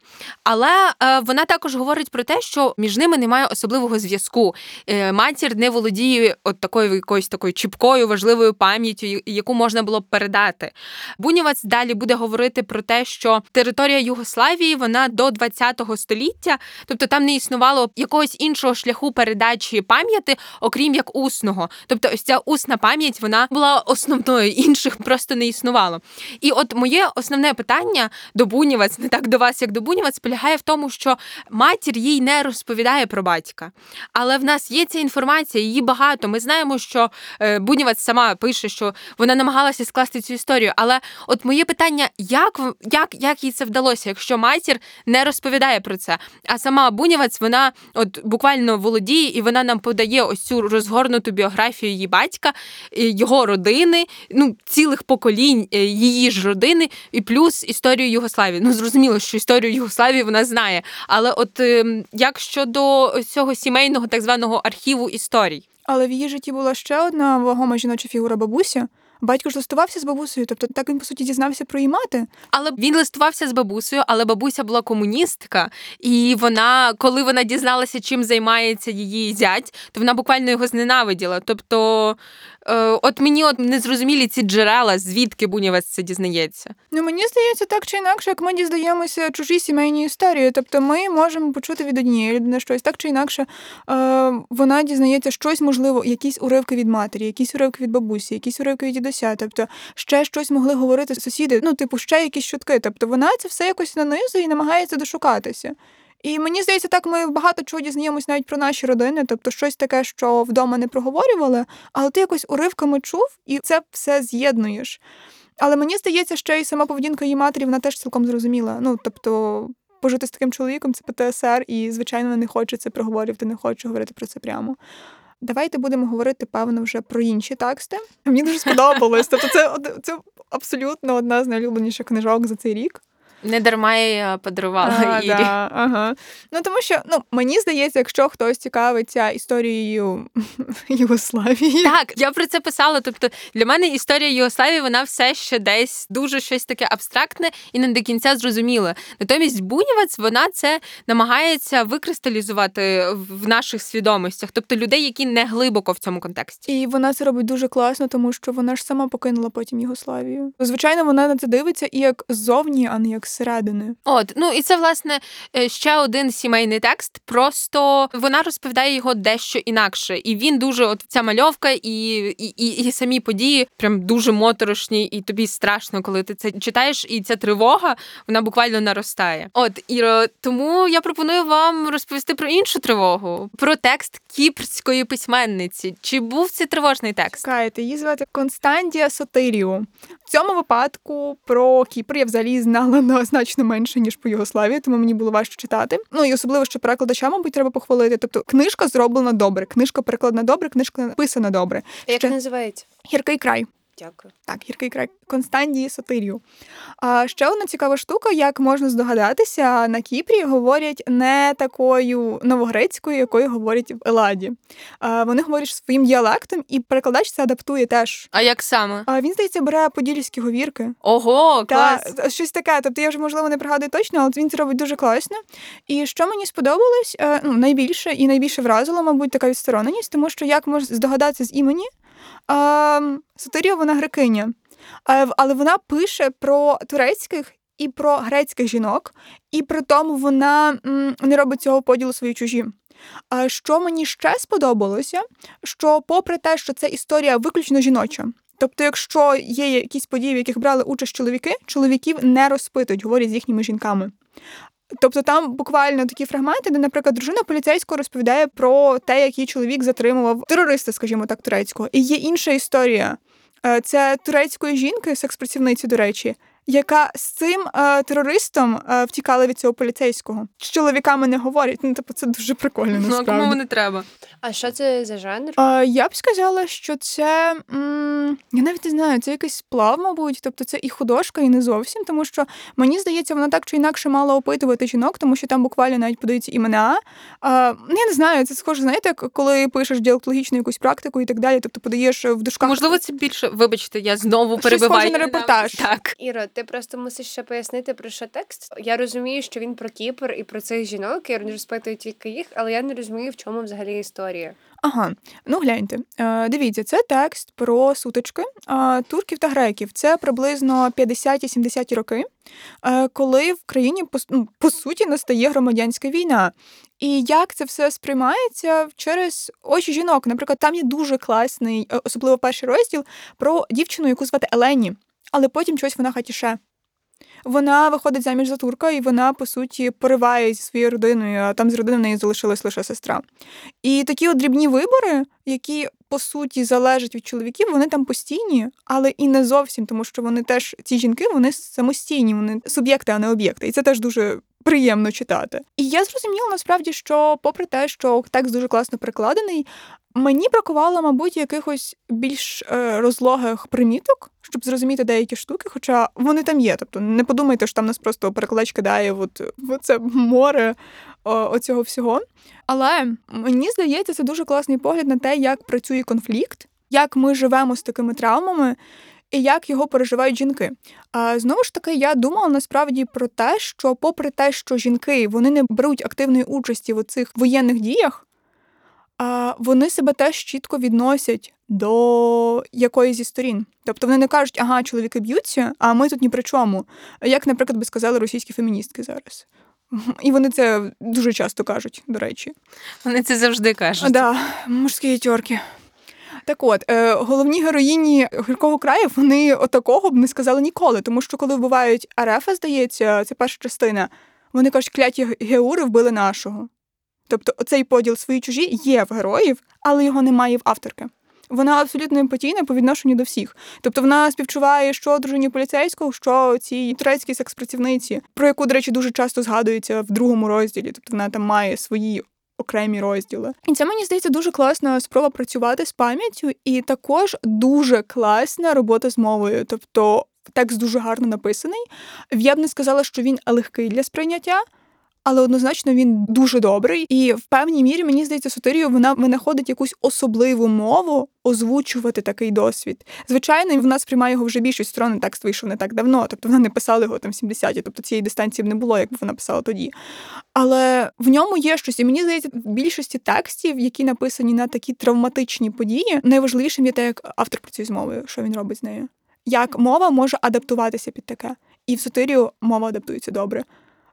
Але вона також говорить про те, що між ними немає особливого зв'язку. Е, Матір не володіє от такою якоюсь такою чіпкою, важливою пам'яттю, яку можна було б передати. Бунєвець далі буде говорити про те, що територія Югославії вона до 20-го століття, тобто там не існувало якогось іншого шляху передачі пам'яті, окрім як усного. Тобто, ось ця усна пам'ять вона була основною, інших просто не існувало. І от моє основне питання до Бунєвець, не так до вас, як до Бунєвець, полягає в тому, що матір їй не розповідає про батька. Але в нас є ця інформація, її багато. Ми знаємо, що е, Бунєвець сама пише, що вона намагалася скласти цю історію. Але от моє питання: як, як, як їй це вдалося, якщо матір не розповідає про це? А сама Бунєвець, вона от буквально володіє, і вона нам подає ось цю розгорнуту біографію її батька, його родини, ну цілих поколінь е, її ж родини, і плюс історію Югославії. Ну зрозуміло, що історію Югославії вона знає. Але от ем, як щодо цього сімейного так званого архіву історій? але в її житті була ще одна вагома жіноча фігура бабуся. Батько ж листувався з бабусею, тобто так він по суті дізнався про її мати. Але він листувався з бабусею, але бабуся була комуністка, і вона, коли вона дізналася, чим займається її зять, то вона буквально його зненавиділа. Тобто, от мені от незрозумілі ці джерела, звідки Бунєвець це дізнається. Ну мені здається, так чи інакше, як ми дізнаємося чужі сімейні історії. Тобто ми можемо почути від однієї людини щось, так чи інакше е, вона дізнається щось, можливо, якісь уривки від матері, якісь уривки від бабусі, якісь уривки від дідуся. Тобто ще щось могли говорити сусіди. Ну, типу, ще якісь чутки. Тобто вона це все якось нанизує і намагається дошукатися. І мені здається, так ми багато чого дізнаємось навіть про наші родини, тобто щось таке, що вдома не проговорювали, але ти якось уривками чув, і це все з'єднуєш. Але мені здається, що і сама поведінка її матері вона теж цілком зрозуміла. Ну тобто, пожити з таким чоловіком це ПТСР, і звичайно не хоче це проговорювати, не хоче говорити про це прямо. Давайте будемо говорити, певно, вже про інші тексти. Мені дуже сподобалось. Тобто, це це абсолютно одна з найулюбленіших книжок за цей рік. Не дарма я подарувала А, Ірі. да, ага. Ну тому що ну мені здається, якщо хтось цікавиться історією Югославії, Так, я про це писала. Тобто для мене історія Югославії вона все ще десь дуже щось таке абстрактне і не до кінця зрозуміле. Натомість Бунєвець вона це намагається викристалізувати в наших свідомостях, тобто людей, які не глибоко в цьому контексті. І вона це робить дуже класно, тому що вона ж сама покинула потім Югославію. Звичайно, вона на це дивиться і як ззовні, а не як зсередини. От, ну і це власне е, ще один сімейний текст. Просто вона розповідає його дещо інакше, і він дуже, от ця мальовка, і, і, і, і самі події прям дуже моторошні, і тобі страшно, коли ти це читаєш, і ця тривога вона буквально наростає. От Іро, тому я пропоную вам розповісти про іншу тривогу, про текст кіпрської письменниці. Чи був це тривожний текст? Чекайте, її звати Константія Сотиріо. В цьому випадку про Кіпр я взагалі знала на значно менше, ніж по Югославії, тому мені було важче читати. Ну і особливо, що перекладача, мабуть, треба похвалити. Тобто, книжка зроблена добре, книжка перекладена добре, книжка написана добре. Як Ще- називається? Гіркий край. Дякую. Так, гіркий край Констандії Сотирію. А ще одна цікава штука, як можна здогадатися, на Кіпрі говорять не такою новогрецькою, якою говорять в Еладі. А, вони говорять своїм діалектом, і перекладач це адаптує теж. А як саме? А він, здається, бере подільські говірки. Ого, Та щось таке. Тобто я вже можливо не пригадую точно, але він це робить дуже класно. І що мені сподобалось, е, ну найбільше і найбільше вразило, мабуть, така відстороненість, тому що як можна здогадатися з імені, Сатирія вона грекиня, але вона пише про турецьких. І про грецьких жінок, і при тому вона не робить цього поділу свої чужі. Що мені ще сподобалося, що попри те, що це історія виключно жіноча, тобто, якщо є якісь події, в яких брали участь чоловіки, чоловіків не розпитують, говорять з їхніми жінками. Тобто там буквально такі фрагменти, де, наприклад, дружина поліцейського розповідає про те, як її чоловік затримував терориста, скажімо так, турецького. І є інша історія. Е, Це турецької жінки, секс-працівниці, до речі, яка з цим е, терористом е, втікала від цього поліцейського. З чоловіками не говорять. Ну, типу, це дуже прикольно. Ну, а насправді. кому не треба? А що це за жанр? А, я б сказала, що це м, я навіть не знаю, це якийсь сплав, мабуть. Тобто це і художка, і не зовсім, тому що мені здається, вона так чи інакше мала опитувати жінок, тому що там буквально навіть подаються імена. А, ну, я не знаю, це схоже, знаєте, коли пишеш діалектологічну якусь практику і так далі. Тобто подаєш в дужках. Можливо, це більше. Вибачте, я знову Щось перебиваю. схоже на репортаж. Так. Іро, ти просто мусиш ще пояснити про що текст. Я розумію, що він про Кіпр і про цих жінок. Я розпитую тільки їх, але я не розумію, в чому взагалі історія. Ага, ну гляньте. Е, дивіться, це текст про сутички е, турків та греків. Це приблизно 50-70 роки, е, коли в країні ну, по суті настає громадянська війна. І як це все сприймається через очі жінок. Наприклад, там є дуже класний, особливо перший розділ, про дівчину, яку звати Елені, але потім щось вона хатіше. Вона виходить заміж за турка, і вона, по суті, пориває зі своєю родиною, а там з родини в неї залишилась лише сестра. І такі от дрібні вибори, які по суті залежать від чоловіків, вони там постійні, але і не зовсім, тому що вони теж ці жінки вони самостійні, вони суб'єкти, а не об'єкти. І це теж дуже приємно читати. І я зрозуміла насправді, що, попри те, що текст дуже класно перекладений, мені бракувало, мабуть, якихось більш е, розлогих приміток, щоб зрозуміти деякі штуки, хоча вони там є. Тобто не подумайте, що там нас просто перекладач кидає от, в це море оцього всього. Але мені здається, це дуже класний погляд на те, як працює конфлікт, як ми живемо з такими травмами. І як його переживають жінки. А знову ж таки, я думала насправді про те, що, попри те, що жінки вони не беруть активної участі в цих воєнних діях, а вони себе теж чітко відносять до якоїсь зі сторін. Тобто вони не кажуть, ага, чоловіки б'ються, а ми тут ні при чому. Як, наприклад, би сказали російські феміністки зараз. І вони це дуже часто кажуть, до речі. Вони це завжди кажуть. Да, мужські тьорки. Так от, е, головні героїні гіркого краю вони отакого б не сказали ніколи, тому що коли вбивають Арефа, здається, це перша частина, вони кажуть, кляті геури вбили нашого. Тобто, оцей поділ свої чужі є в героїв, але його немає в авторки. Вона абсолютно емпатійна по відношенню до всіх. Тобто вона співчуває, що дружині поліцейського, що цій турецькій секс-працівниці, про яку, до речі, дуже часто згадується в другому розділі. Тобто вона там має свої окремі розділи. І це мені здається дуже класна спроба працювати з пам'яттю, і також дуже класна робота з мовою. Тобто текст дуже гарно написаний. Я б не сказала, що він легкий для сприйняття. Але однозначно він дуже добрий, і в певній мірі мені здається, Сотирію вона винаходить якусь особливу мову озвучувати такий досвід. Звичайно, в нас приймає його вже більшість сторон, текст вийшов не так давно. Тобто вона не писала його там в 70-ті, тобто цієї дистанції б не було, якби вона писала тоді. Але в ньому є щось, і мені здається, в більшості текстів, які написані на такі травматичні події, найважливішим є те, як автор працює з мовою, що він робить з нею. Як мова може адаптуватися під таке. І в Сотирію мова адаптується добре.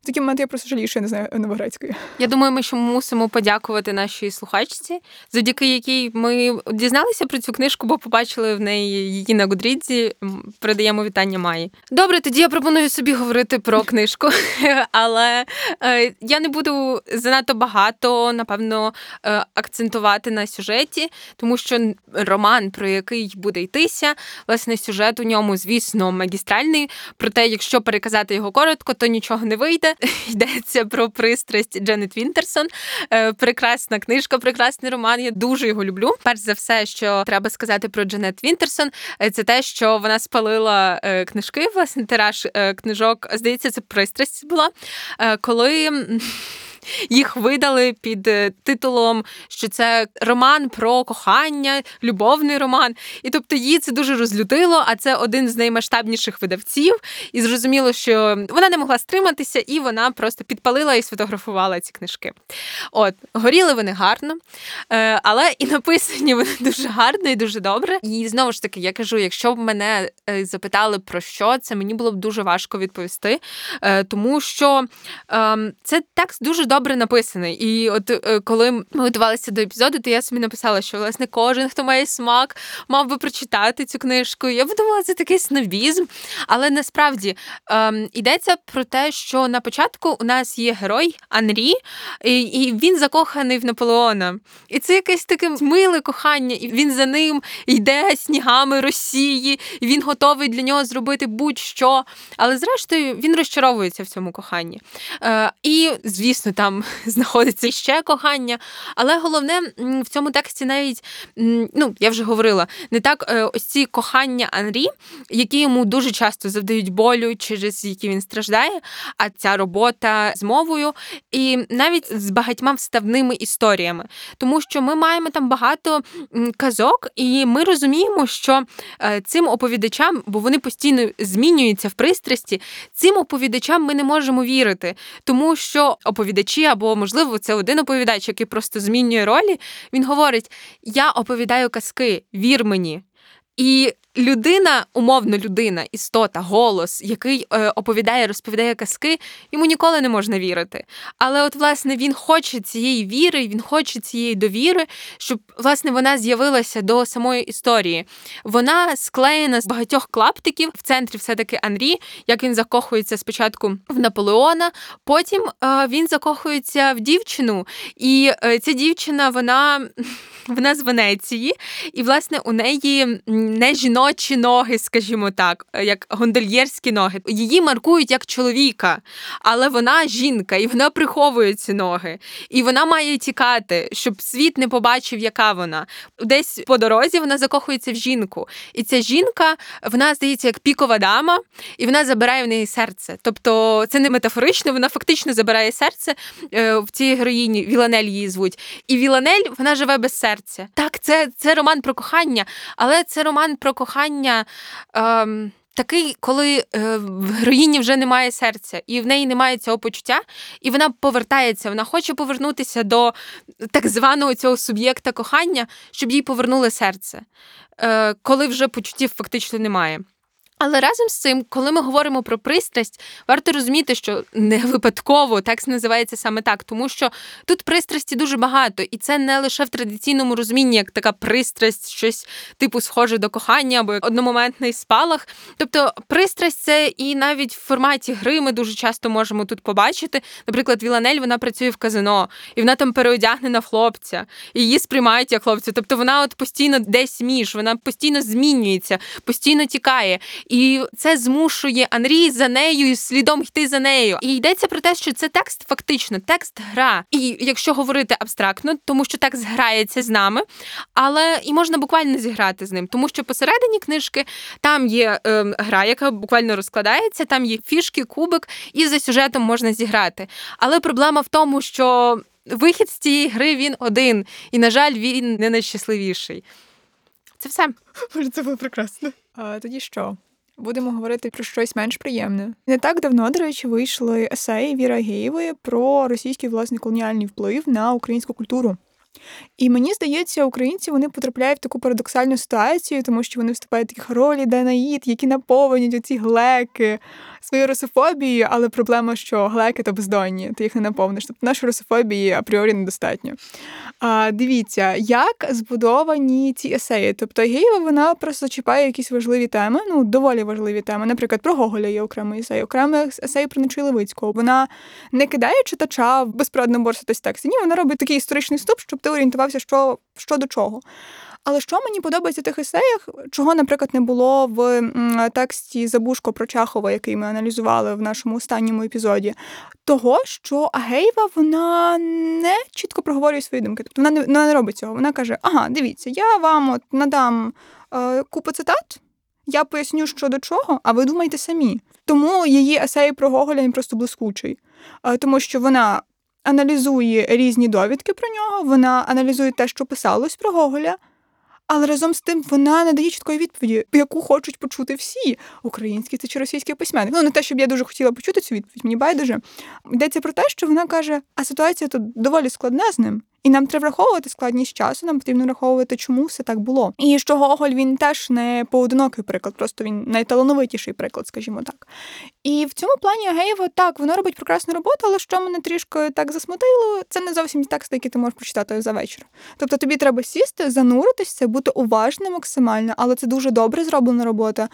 В такі моменти я просто жалію, що я не знаю новогрецької. Я думаю, ми ще мусимо подякувати нашій слухачці, завдяки якій ми дізналися про цю книжку, бо побачили в неї її на Гудрідзі. Передаємо вітання Маї. Добре, тоді я пропоную собі говорити про книжку, але е, я не буду занадто багато, напевно, е, акцентувати на сюжеті, тому що роман, про який буде йтися, власне, сюжет у ньому, звісно, магістральний. Проте, якщо переказати його коротко, то нічого не вийде. Йдеться про пристрасть Дженет Вінтерсон. Е, Прекрасна книжка, прекрасний роман. Я дуже його люблю. Перш за все, що треба сказати про Дженет Вінтерсон, е, це те, що вона спалила е, книжки, власне, тираж книжок. Здається, це пристрасть була. Коли. Їх видали під е, титулом, що це роман про кохання, любовний роман. І тобто її це дуже розлютило, а це один з наймасштабніших видавців. І зрозуміло, що вона не могла стриматися, і вона просто підпалила і сфотографувала ці книжки. От, горіли вони гарно, е, але і написані вони дуже гарно і дуже добре. І знову ж таки, я кажу, якщо б мене е, запитали про що це, мені було б дуже важко відповісти, тому що ем, це текст дуже добре написаний. І от е, коли ми готувалися до епізоду, то я собі написала, що власне кожен, хто має смак, мав би прочитати цю книжку. Я б думала, це такий снобізм. Але насправді ем, йдеться про те, що на початку у нас є герой Анрі, і, і він закоханий в Наполеона. І це якесь таке миле кохання, і він за ним йде снігами Росії, і він готовий для нього зробити будь-що. Але зрештою він розчаровується в цьому коханні. Е, і, звісно, там знаходиться ще кохання. Але головне в цьому тексті навіть, ну, я вже говорила, не так е, ось ці кохання Анрі, які йому дуже часто завдають болю, через які він страждає, а ця робота з мовою, і навіть з багатьма вставними історіями. Тому що ми маємо там багато казок, і ми розуміємо, що е, цим оповідачам, бо вони постійно змінюються в пристрасті, цим оповідачам ми не можемо вірити, тому що оповідачі, або можливо, це один оповідач, який просто змінює ролі. Він говорить: Я оповідаю казки, вір мені. І людина, умовно людина, істота, голос, який е, оповідає, розповідає казки, йому ніколи не можна вірити. Але от, власне, він хоче цієї віри, він хоче цієї довіри, щоб власне вона з'явилася до самої історії. Вона склеєна з багатьох клаптиків. В центрі все-таки Анрі, як він закохується спочатку в Наполеона, потім е, він закохується в дівчину, і е, ця дівчина, вона. Вона з Венеції, і, власне, у неї не жіночі ноги, скажімо так, е, як гондольєрські ноги. Її маркують як чоловіка, але вона жінка, і вона приховує ці ноги. І вона має тікати, щоб світ не побачив, яка вона. Десь по дорозі вона закохується в жінку. І ця жінка, вона здається, як пікова дама, і вона забирає в неї серце. Тобто це не метафорично, вона фактично забирає серце е, в цій героїні. Віланель її звуть. І Віланель вона живе без серця. Так, це, це роман про кохання, але це роман про кохання. Ем, Такий, коли е, в героїні вже немає серця, і в неї немає цього почуття, і вона повертається, вона хоче повернутися до так званого цього суб'єкта кохання, щоб їй повернули серце, е, коли вже почуттів фактично немає. Але разом з цим, коли ми говоримо про пристрасть, варто розуміти, що не випадково текст називається саме так, тому що тут пристрасті дуже багато, і це не лише в традиційному розумінні, як така пристрасть, щось типу схоже до кохання або одномоментний спалах. Тобто, пристрасть це і навіть в форматі гри ми дуже часто можемо тут побачити. Наприклад, Віланель вона працює в казино, і вона там переодягнена хлопця, і її сприймають як хлопця. Тобто вона от постійно десь між, вона постійно змінюється, постійно тікає. І це змушує Анрі за нею і слідом йти за нею. І йдеться про те, що це текст фактично, текст гра. І якщо говорити абстрактно, тому що текст грається з нами, але і можна буквально зіграти з ним, тому що посередині книжки там є е, гра, яка буквально розкладається, там є фішки, кубик, і за сюжетом можна зіграти. Але проблема в тому, що вихід з цієї гри він один, і, на жаль, він не найщасливіший. Це все. Боже, це було прекрасно. А тоді що? Будемо говорити про щось менш приємне. Не так давно, до речі, вийшли есеї Віра Геєвої про російський власний колоніальний вплив на українську культуру. І мені здається, українці вони потрапляють в таку парадоксальну ситуацію, тому що вони вступають в таких ролі Данаїд, які наповнюють оці глеки своєю русофобією, але проблема, що глеки то бездонні, ти їх не наповниш. Тобто нашої русофобії апріорі недостатньо. А, Дивіться, як збудовані ці есеї. Тобто Геєва вона просто чіпає якісь важливі теми, ну доволі важливі теми. Наприклад, про Гоголя є окремий есей, окремий есей про Нечуй Левицького. Вона не кидає читача в безпрадно борсатись тексті. Ні, вона робить такий історичний вступ, щоб ти орієнтувався, що, що до чого. Але що мені подобається в тих есеях, чого, наприклад, не було в тексті Забушко про Чахова, який ми аналізували в нашому останньому епізоді, того, що Агеєва вона не чітко проговорює свої думки. Тобто вона не, вона не робить цього. Вона каже: Ага, дивіться, я вам от надам е, купу цитат. Я поясню, що до чого, а ви думайте самі. Тому її есей про Гоголя він просто блискучий, е, тому що вона аналізує різні довідки про нього, вона аналізує те, що писалось про Гоголя. Але разом з тим вона не дає чіткої відповіді, яку хочуть почути всі українські це чи російські письменники. Ну не те, щоб я дуже хотіла почути цю відповідь, мені байдуже. Йдеться про те, що вона каже: а ситуація тут доволі складна з ним. І нам треба враховувати складність часу, нам потрібно враховувати, чому все так було. І що Гоголь він теж не поодинокий приклад, просто він найталановитіший приклад, скажімо так. І в цьому плані Геєва так, воно робить прекрасну роботу, але що мене трішки так засмутило, це не зовсім ті тексти, які ти можеш прочитати за вечір. Тобто тобі треба сісти, зануритися, бути уважним максимально, але це дуже добре зроблена робота.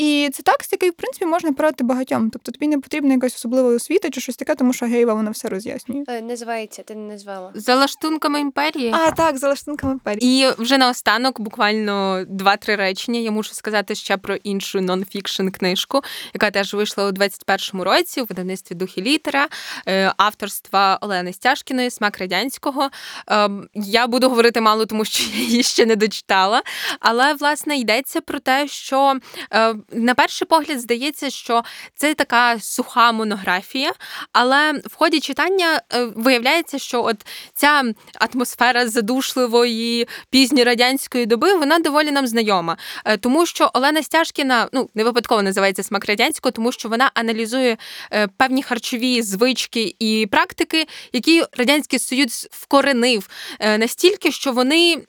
І це текст, який, в принципі, можна передати багатьом. Тобто тобі не потрібна якась особлива освіта чи щось таке, тому що Геєва вона все роз'яснює. Е, Називається, ти не назвала. За лаштунками імперії. А, так, за лаштунками імперії. І вже наостанок, буквально два-три речення. Я мушу сказати ще про іншу нонфікшн книжку, яка теж вийшла у 21-му році у видавництві Духі літера е, авторства Олени Стяжкіної Смак радянського. Ем, я буду говорити мало, тому що я її ще не дочитала. Але власне йдеться про те, що е, на перший погляд здається, що це така суха монографія, але в ході читання е, виявляється, що от ця атмосфера задушливої пізньорадянської доби вона доволі нам знайома, е, тому що Олена Стяжкіна ну не випадково називається смак радянського, тому що вона аналізує е, певні харчові звички і практики, які радянський союз вкоренив настільки, що вони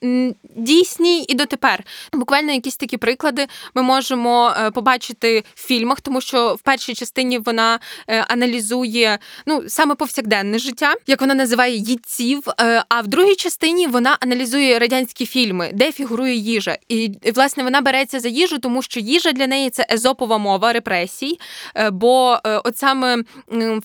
дійсні і дотепер. Буквально якісь такі приклади ми можемо побачити в фільмах, тому що в першій частині вона е, аналізує ну саме повсякденне життя, як вона називає їдців. Е, а в другій частині вона аналізує радянські фільми, де фігурує їжа. І власне вона береться за їжу, тому що їжа для неї це езопова мова репресій. Е, бо от саме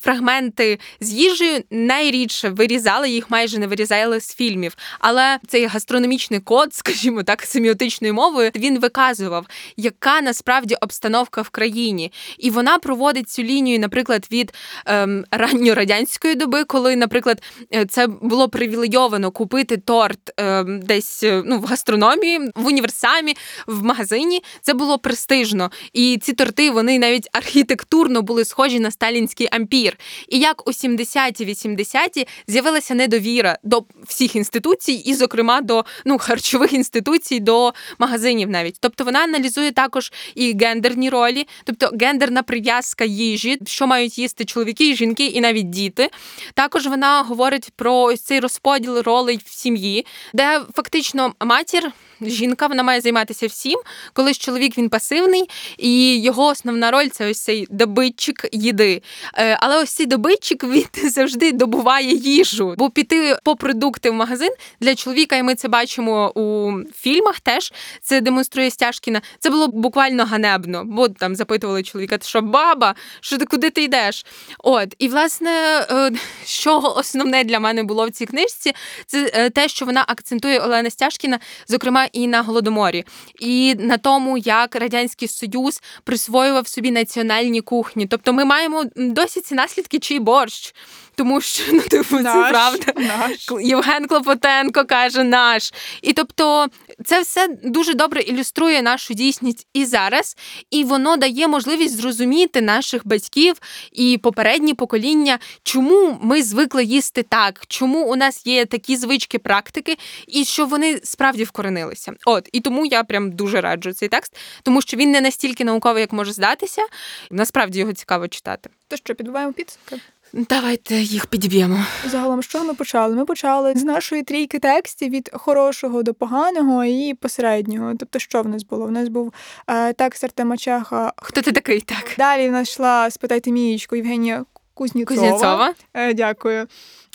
фрагменти з їжею найрідше вирізали, їх майже не вирізали з фільмів. Але цей гастрономічний код, скажімо так, семіотичною мовою, він виказував, яка насправді обстановка в країні, і вона проводить цю лінію, наприклад, від ем, ранньорадянської доби, коли, наприклад, е, це було привілейовано купити торт ем, десь е, ну, в гастрономії, в універсамі, в магазині. Це було престижно. І ці торти вони навіть архітектурно були схожі на сталінський ампір. І як у 70-ті, 80-ті з'явилася недовіра до всіх інституцій, і, зокрема, до ну харчових інституцій, до магазинів навіть. Тобто вона аналізує також і гендерні ролі, тобто гендерна прив'язка їжі, що мають їсти чоловіки, жінки і навіть діти. Також вона говорить про ось цей розподіл ролей в сім'ї, де фактично матір жінка вона має займатися всім. Колись чоловік він пасивний, і його основна роль це ось цей добитчик їди. Е, але ось цей добитчик він завжди добуває їжу, бо піти по продукти в магазин для чоловіка, і ми це бачимо у фільмах. Теж це демонструє Стяжкіна. Це було буквально ганебно, бо там запитували чоловіка, що баба, що ти куди ти йдеш? От і власне, е, що основне для мене було в цій книжці, це е, те, що вона акцентує Олена Стяжкіна, зокрема і на голодоморі, і на тому, як радянський союз присвоював собі національні кухні. Тобто, ми маємо досі ці наслідки, чий борщ тому що ну типу, наш, це правда. Наш. Євген Клопотенко каже наш. І тобто це все дуже добре ілюструє нашу дійсність і зараз, і воно дає можливість зрозуміти наших батьків і попередні покоління, чому ми звикли їсти так, чому у нас є такі звички, практики, і що вони справді вкоренилися. От і тому я прям дуже раджу цей текст, тому що він не настільки науковий, як може здатися. Насправді його цікаво читати. То що підбиваємо підсумки? Давайте їх підіб'ємо. Загалом, що ми почали? Ми почали з нашої трійки текстів від хорошого до поганого і посереднього. Тобто, що в нас було? В нас був е, текст Артема Чеха. Хто ти такий? Так. Далі в нас йшла спитайте Мієчку Євгенія Кузнєцова. Кузнєцова. Е, дякую.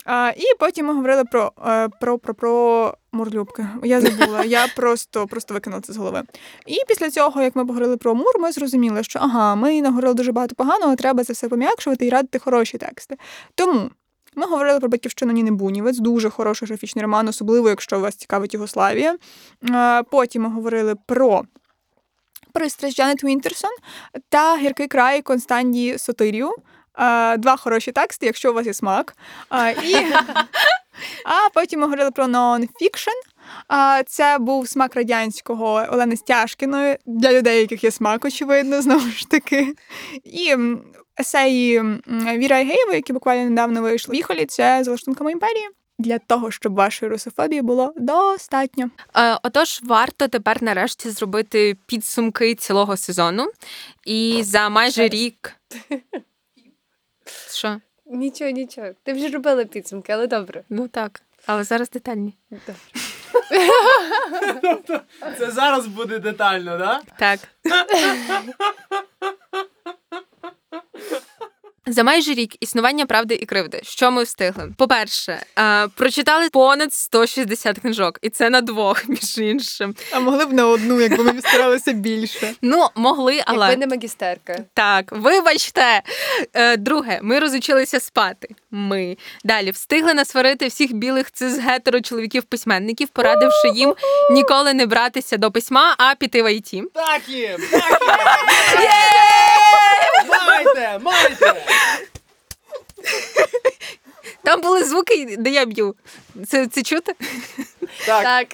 А, і потім ми говорили про, е, про, про, про Мурлюбки. Я забула, я просто, просто викинула це з голови. І після цього, як ми поговорили про Мур, ми зрозуміли, що ага, ми наговорили дуже багато поганого, треба це все пом'якшувати і радити хороші тексти. Тому. Ми говорили про батьківщину Ніни Бунівець, дуже хороший графічний роман, особливо, якщо вас цікавить Югославія. Е, Потім ми говорили про пристрасть Джанет Вінтерсон та гіркий край Констанді Сотирію. Два хороші тексти, якщо у вас є смак. І... А потім ми говорили про нон-фікшн. Це був смак радянського Олени Стяжкіної для людей, яких є смак, очевидно, знову ж таки. І есеї Віра Егеєвої, які буквально недавно вийшли. Віхолі це за лаштунками імперії. Для того, щоб вашої русофобії було достатньо. Е, Отож, варто тепер нарешті зробити підсумки цілого сезону. І за майже рік. Що? Нічого, нічого. Ти вже робила підсумки, але добре. Ну так. Але зараз детальні. Добре. Це зараз буде детально, да? Так. За майже рік існування правди і кривди. Що ми встигли? По-перше, е, прочитали понад 160 книжок, і це на двох, між іншим. А могли б на одну, якби ми старалися більше. Ну, могли, але Якби не магістерка. Так, вибачте. Е, Друге, ми розучилися спати. Ми далі встигли насварити всіх білих цис-гетеро чоловіків письменників, порадивши їм ніколи не братися до письма, а піти в ІТ. Так їм! Так їм! Майте! Майте! Там були звуки, де я б'ю. Це, це чути? Так. Так.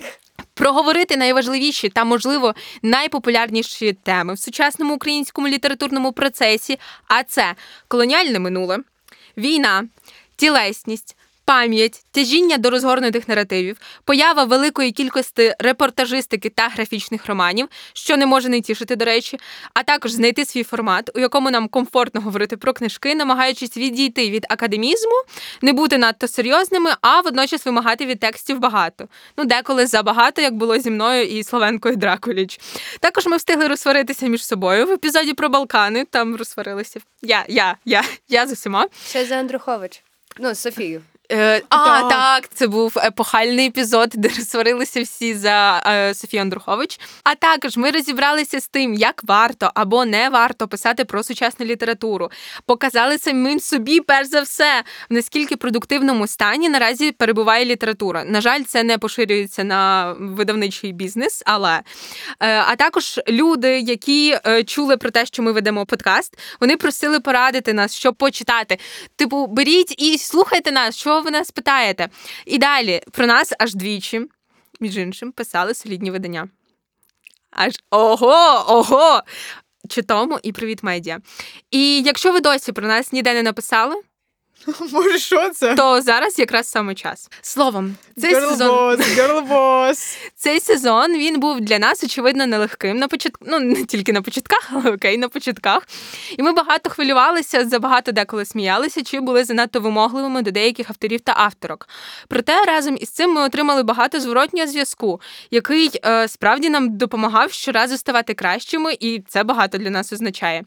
Проговорити найважливіші та, можливо, найпопулярніші теми в сучасному українському літературному процесі, а це колоніальне минуле, війна, тілесність. Пам'ять, тяжіння до розгорнутих наративів, поява великої кількості репортажистики та графічних романів, що не може не тішити, до речі, а також знайти свій формат, у якому нам комфортно говорити про книжки, намагаючись відійти від академізму, не бути надто серйозними, а водночас вимагати від текстів багато. Ну, деколи забагато, як було зі мною і Словенкою Дракуліч. Також ми встигли розсваритися між собою в епізоді про Балкани. Там розсварилися. Я, я, я, я з усіма. Ще за Андрухович. Ну, Софію. Е, а, Так. так, це був епохальний епізод, де сварилися всі за е, Софію Андрухович. А також ми розібралися з тим, як варто або не варто писати про сучасну літературу. Показали самим собі, перш за все, в наскільки продуктивному стані наразі перебуває література. На жаль, це не поширюється на видавничий бізнес, але е, а також люди, які е, чули про те, що ми ведемо подкаст, вони просили порадити нас, що почитати. Типу, беріть і слухайте нас, що ви нас питаєте. І далі про нас аж двічі, між іншим, писали солідні видання. Аж ого, ого! Читому і привіт медіа. І якщо ви досі про нас ніде не написали, Боже, що це? то зараз якраз саме час. Словом, цей сезон, boss, girl boss. цей сезон він був для нас очевидно нелегким на початку. Ну не тільки на початках, але окей, на початках. І ми багато хвилювалися, забагато деколи сміялися, чи були занадто вимогливими до деяких авторів та авторок. Проте разом із цим ми отримали багато зворотнього зв'язку, який е, справді нам допомагав щоразу ставати кращими, і це багато для нас означає.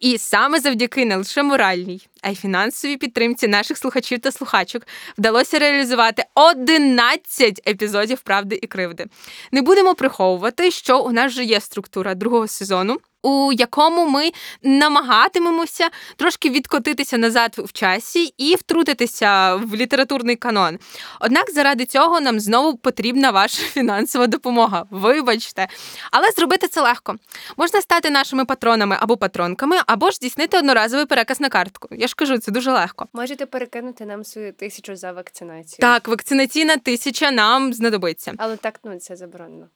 І саме завдяки не лише моральній, а й фінансовій підтримці наших слухачів та слухачок вдалося реалізувати 11 епізодів правди і кривди. Не будемо приховувати, що у нас вже є структура другого сезону. У якому ми намагатимемося трошки відкотитися назад в часі і втрутитися в літературний канон. Однак заради цього нам знову потрібна ваша фінансова допомога. Вибачте, але зробити це легко. Можна стати нашими патронами або патронками, або ж здійснити одноразовий переказ на картку. Я ж кажу, це дуже легко. Можете перекинути нам свою тисячу за вакцинацію. Так, вакцинаційна тисяча нам знадобиться. Але так, ну це заборонено.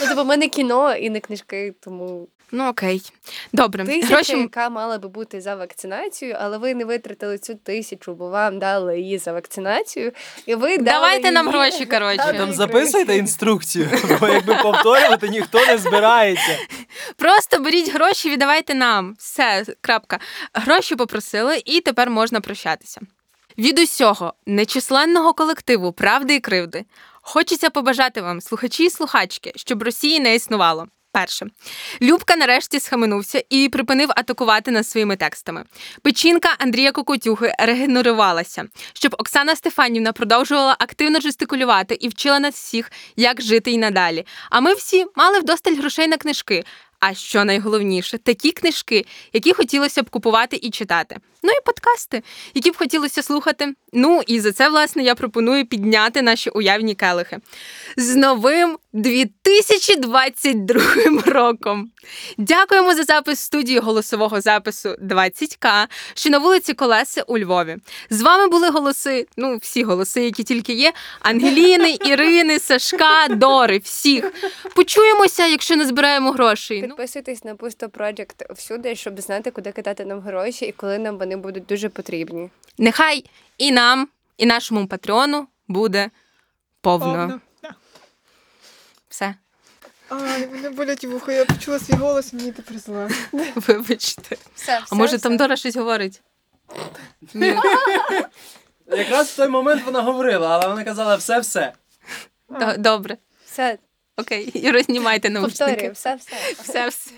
Ну, типу, ми не кіно і не книжки, тому Ну окей, добре. тисяча, Гроші яка мала би бути за вакцинацію, але ви не витратили цю тисячу, бо вам дали її за вакцинацію. І ви дали Давайте нам її- гроші, коротше. Там записуйте інструкцію, бо якби повторювати ніхто не збирається. Просто беріть гроші, віддавайте нам. Все, крапка. Гроші попросили, і тепер можна прощатися. Від усього нечисленного колективу правди і кривди хочеться побажати вам, слухачі і слухачки, щоб Росії не існувало. Перше, Любка нарешті схаменувся і припинив атакувати нас своїми текстами. Печінка Андрія Кокотюхи регенерувалася, щоб Оксана Стефанівна продовжувала активно жестикулювати і вчила нас всіх, як жити й надалі. А ми всі мали вдосталь грошей на книжки. А що найголовніше, такі книжки, які хотілося б купувати і читати. Ну і подкасти, які б хотілося слухати. Ну і за це, власне, я пропоную підняти наші уявні келихи з новим 2022 роком. Дякуємо за запис студії голосового запису 20К, що на вулиці Колеси у Львові. З вами були голоси, ну всі голоси, які тільки є: Ангеліни, Ірини, Сашка, Дори, всіх. Почуємося, якщо не збираємо грошей. Ну, Підписуйтесь на Пусто Project всюди, щоб знати, куди кидати нам гроші і коли нам вони будуть дуже потрібні. нехай і нам, і нашому патреону буде повно. Повно. Все, Ай, мене болять вуха, я почула свій голос, мені тепер зле. вибачте. Все, А може там Дора щось говорить? Ні. Якраз в той момент вона говорила, але вона казала все-все. Д- Добре. все Окей. І рознімайте наушники. повторюю, все, все. Все, все.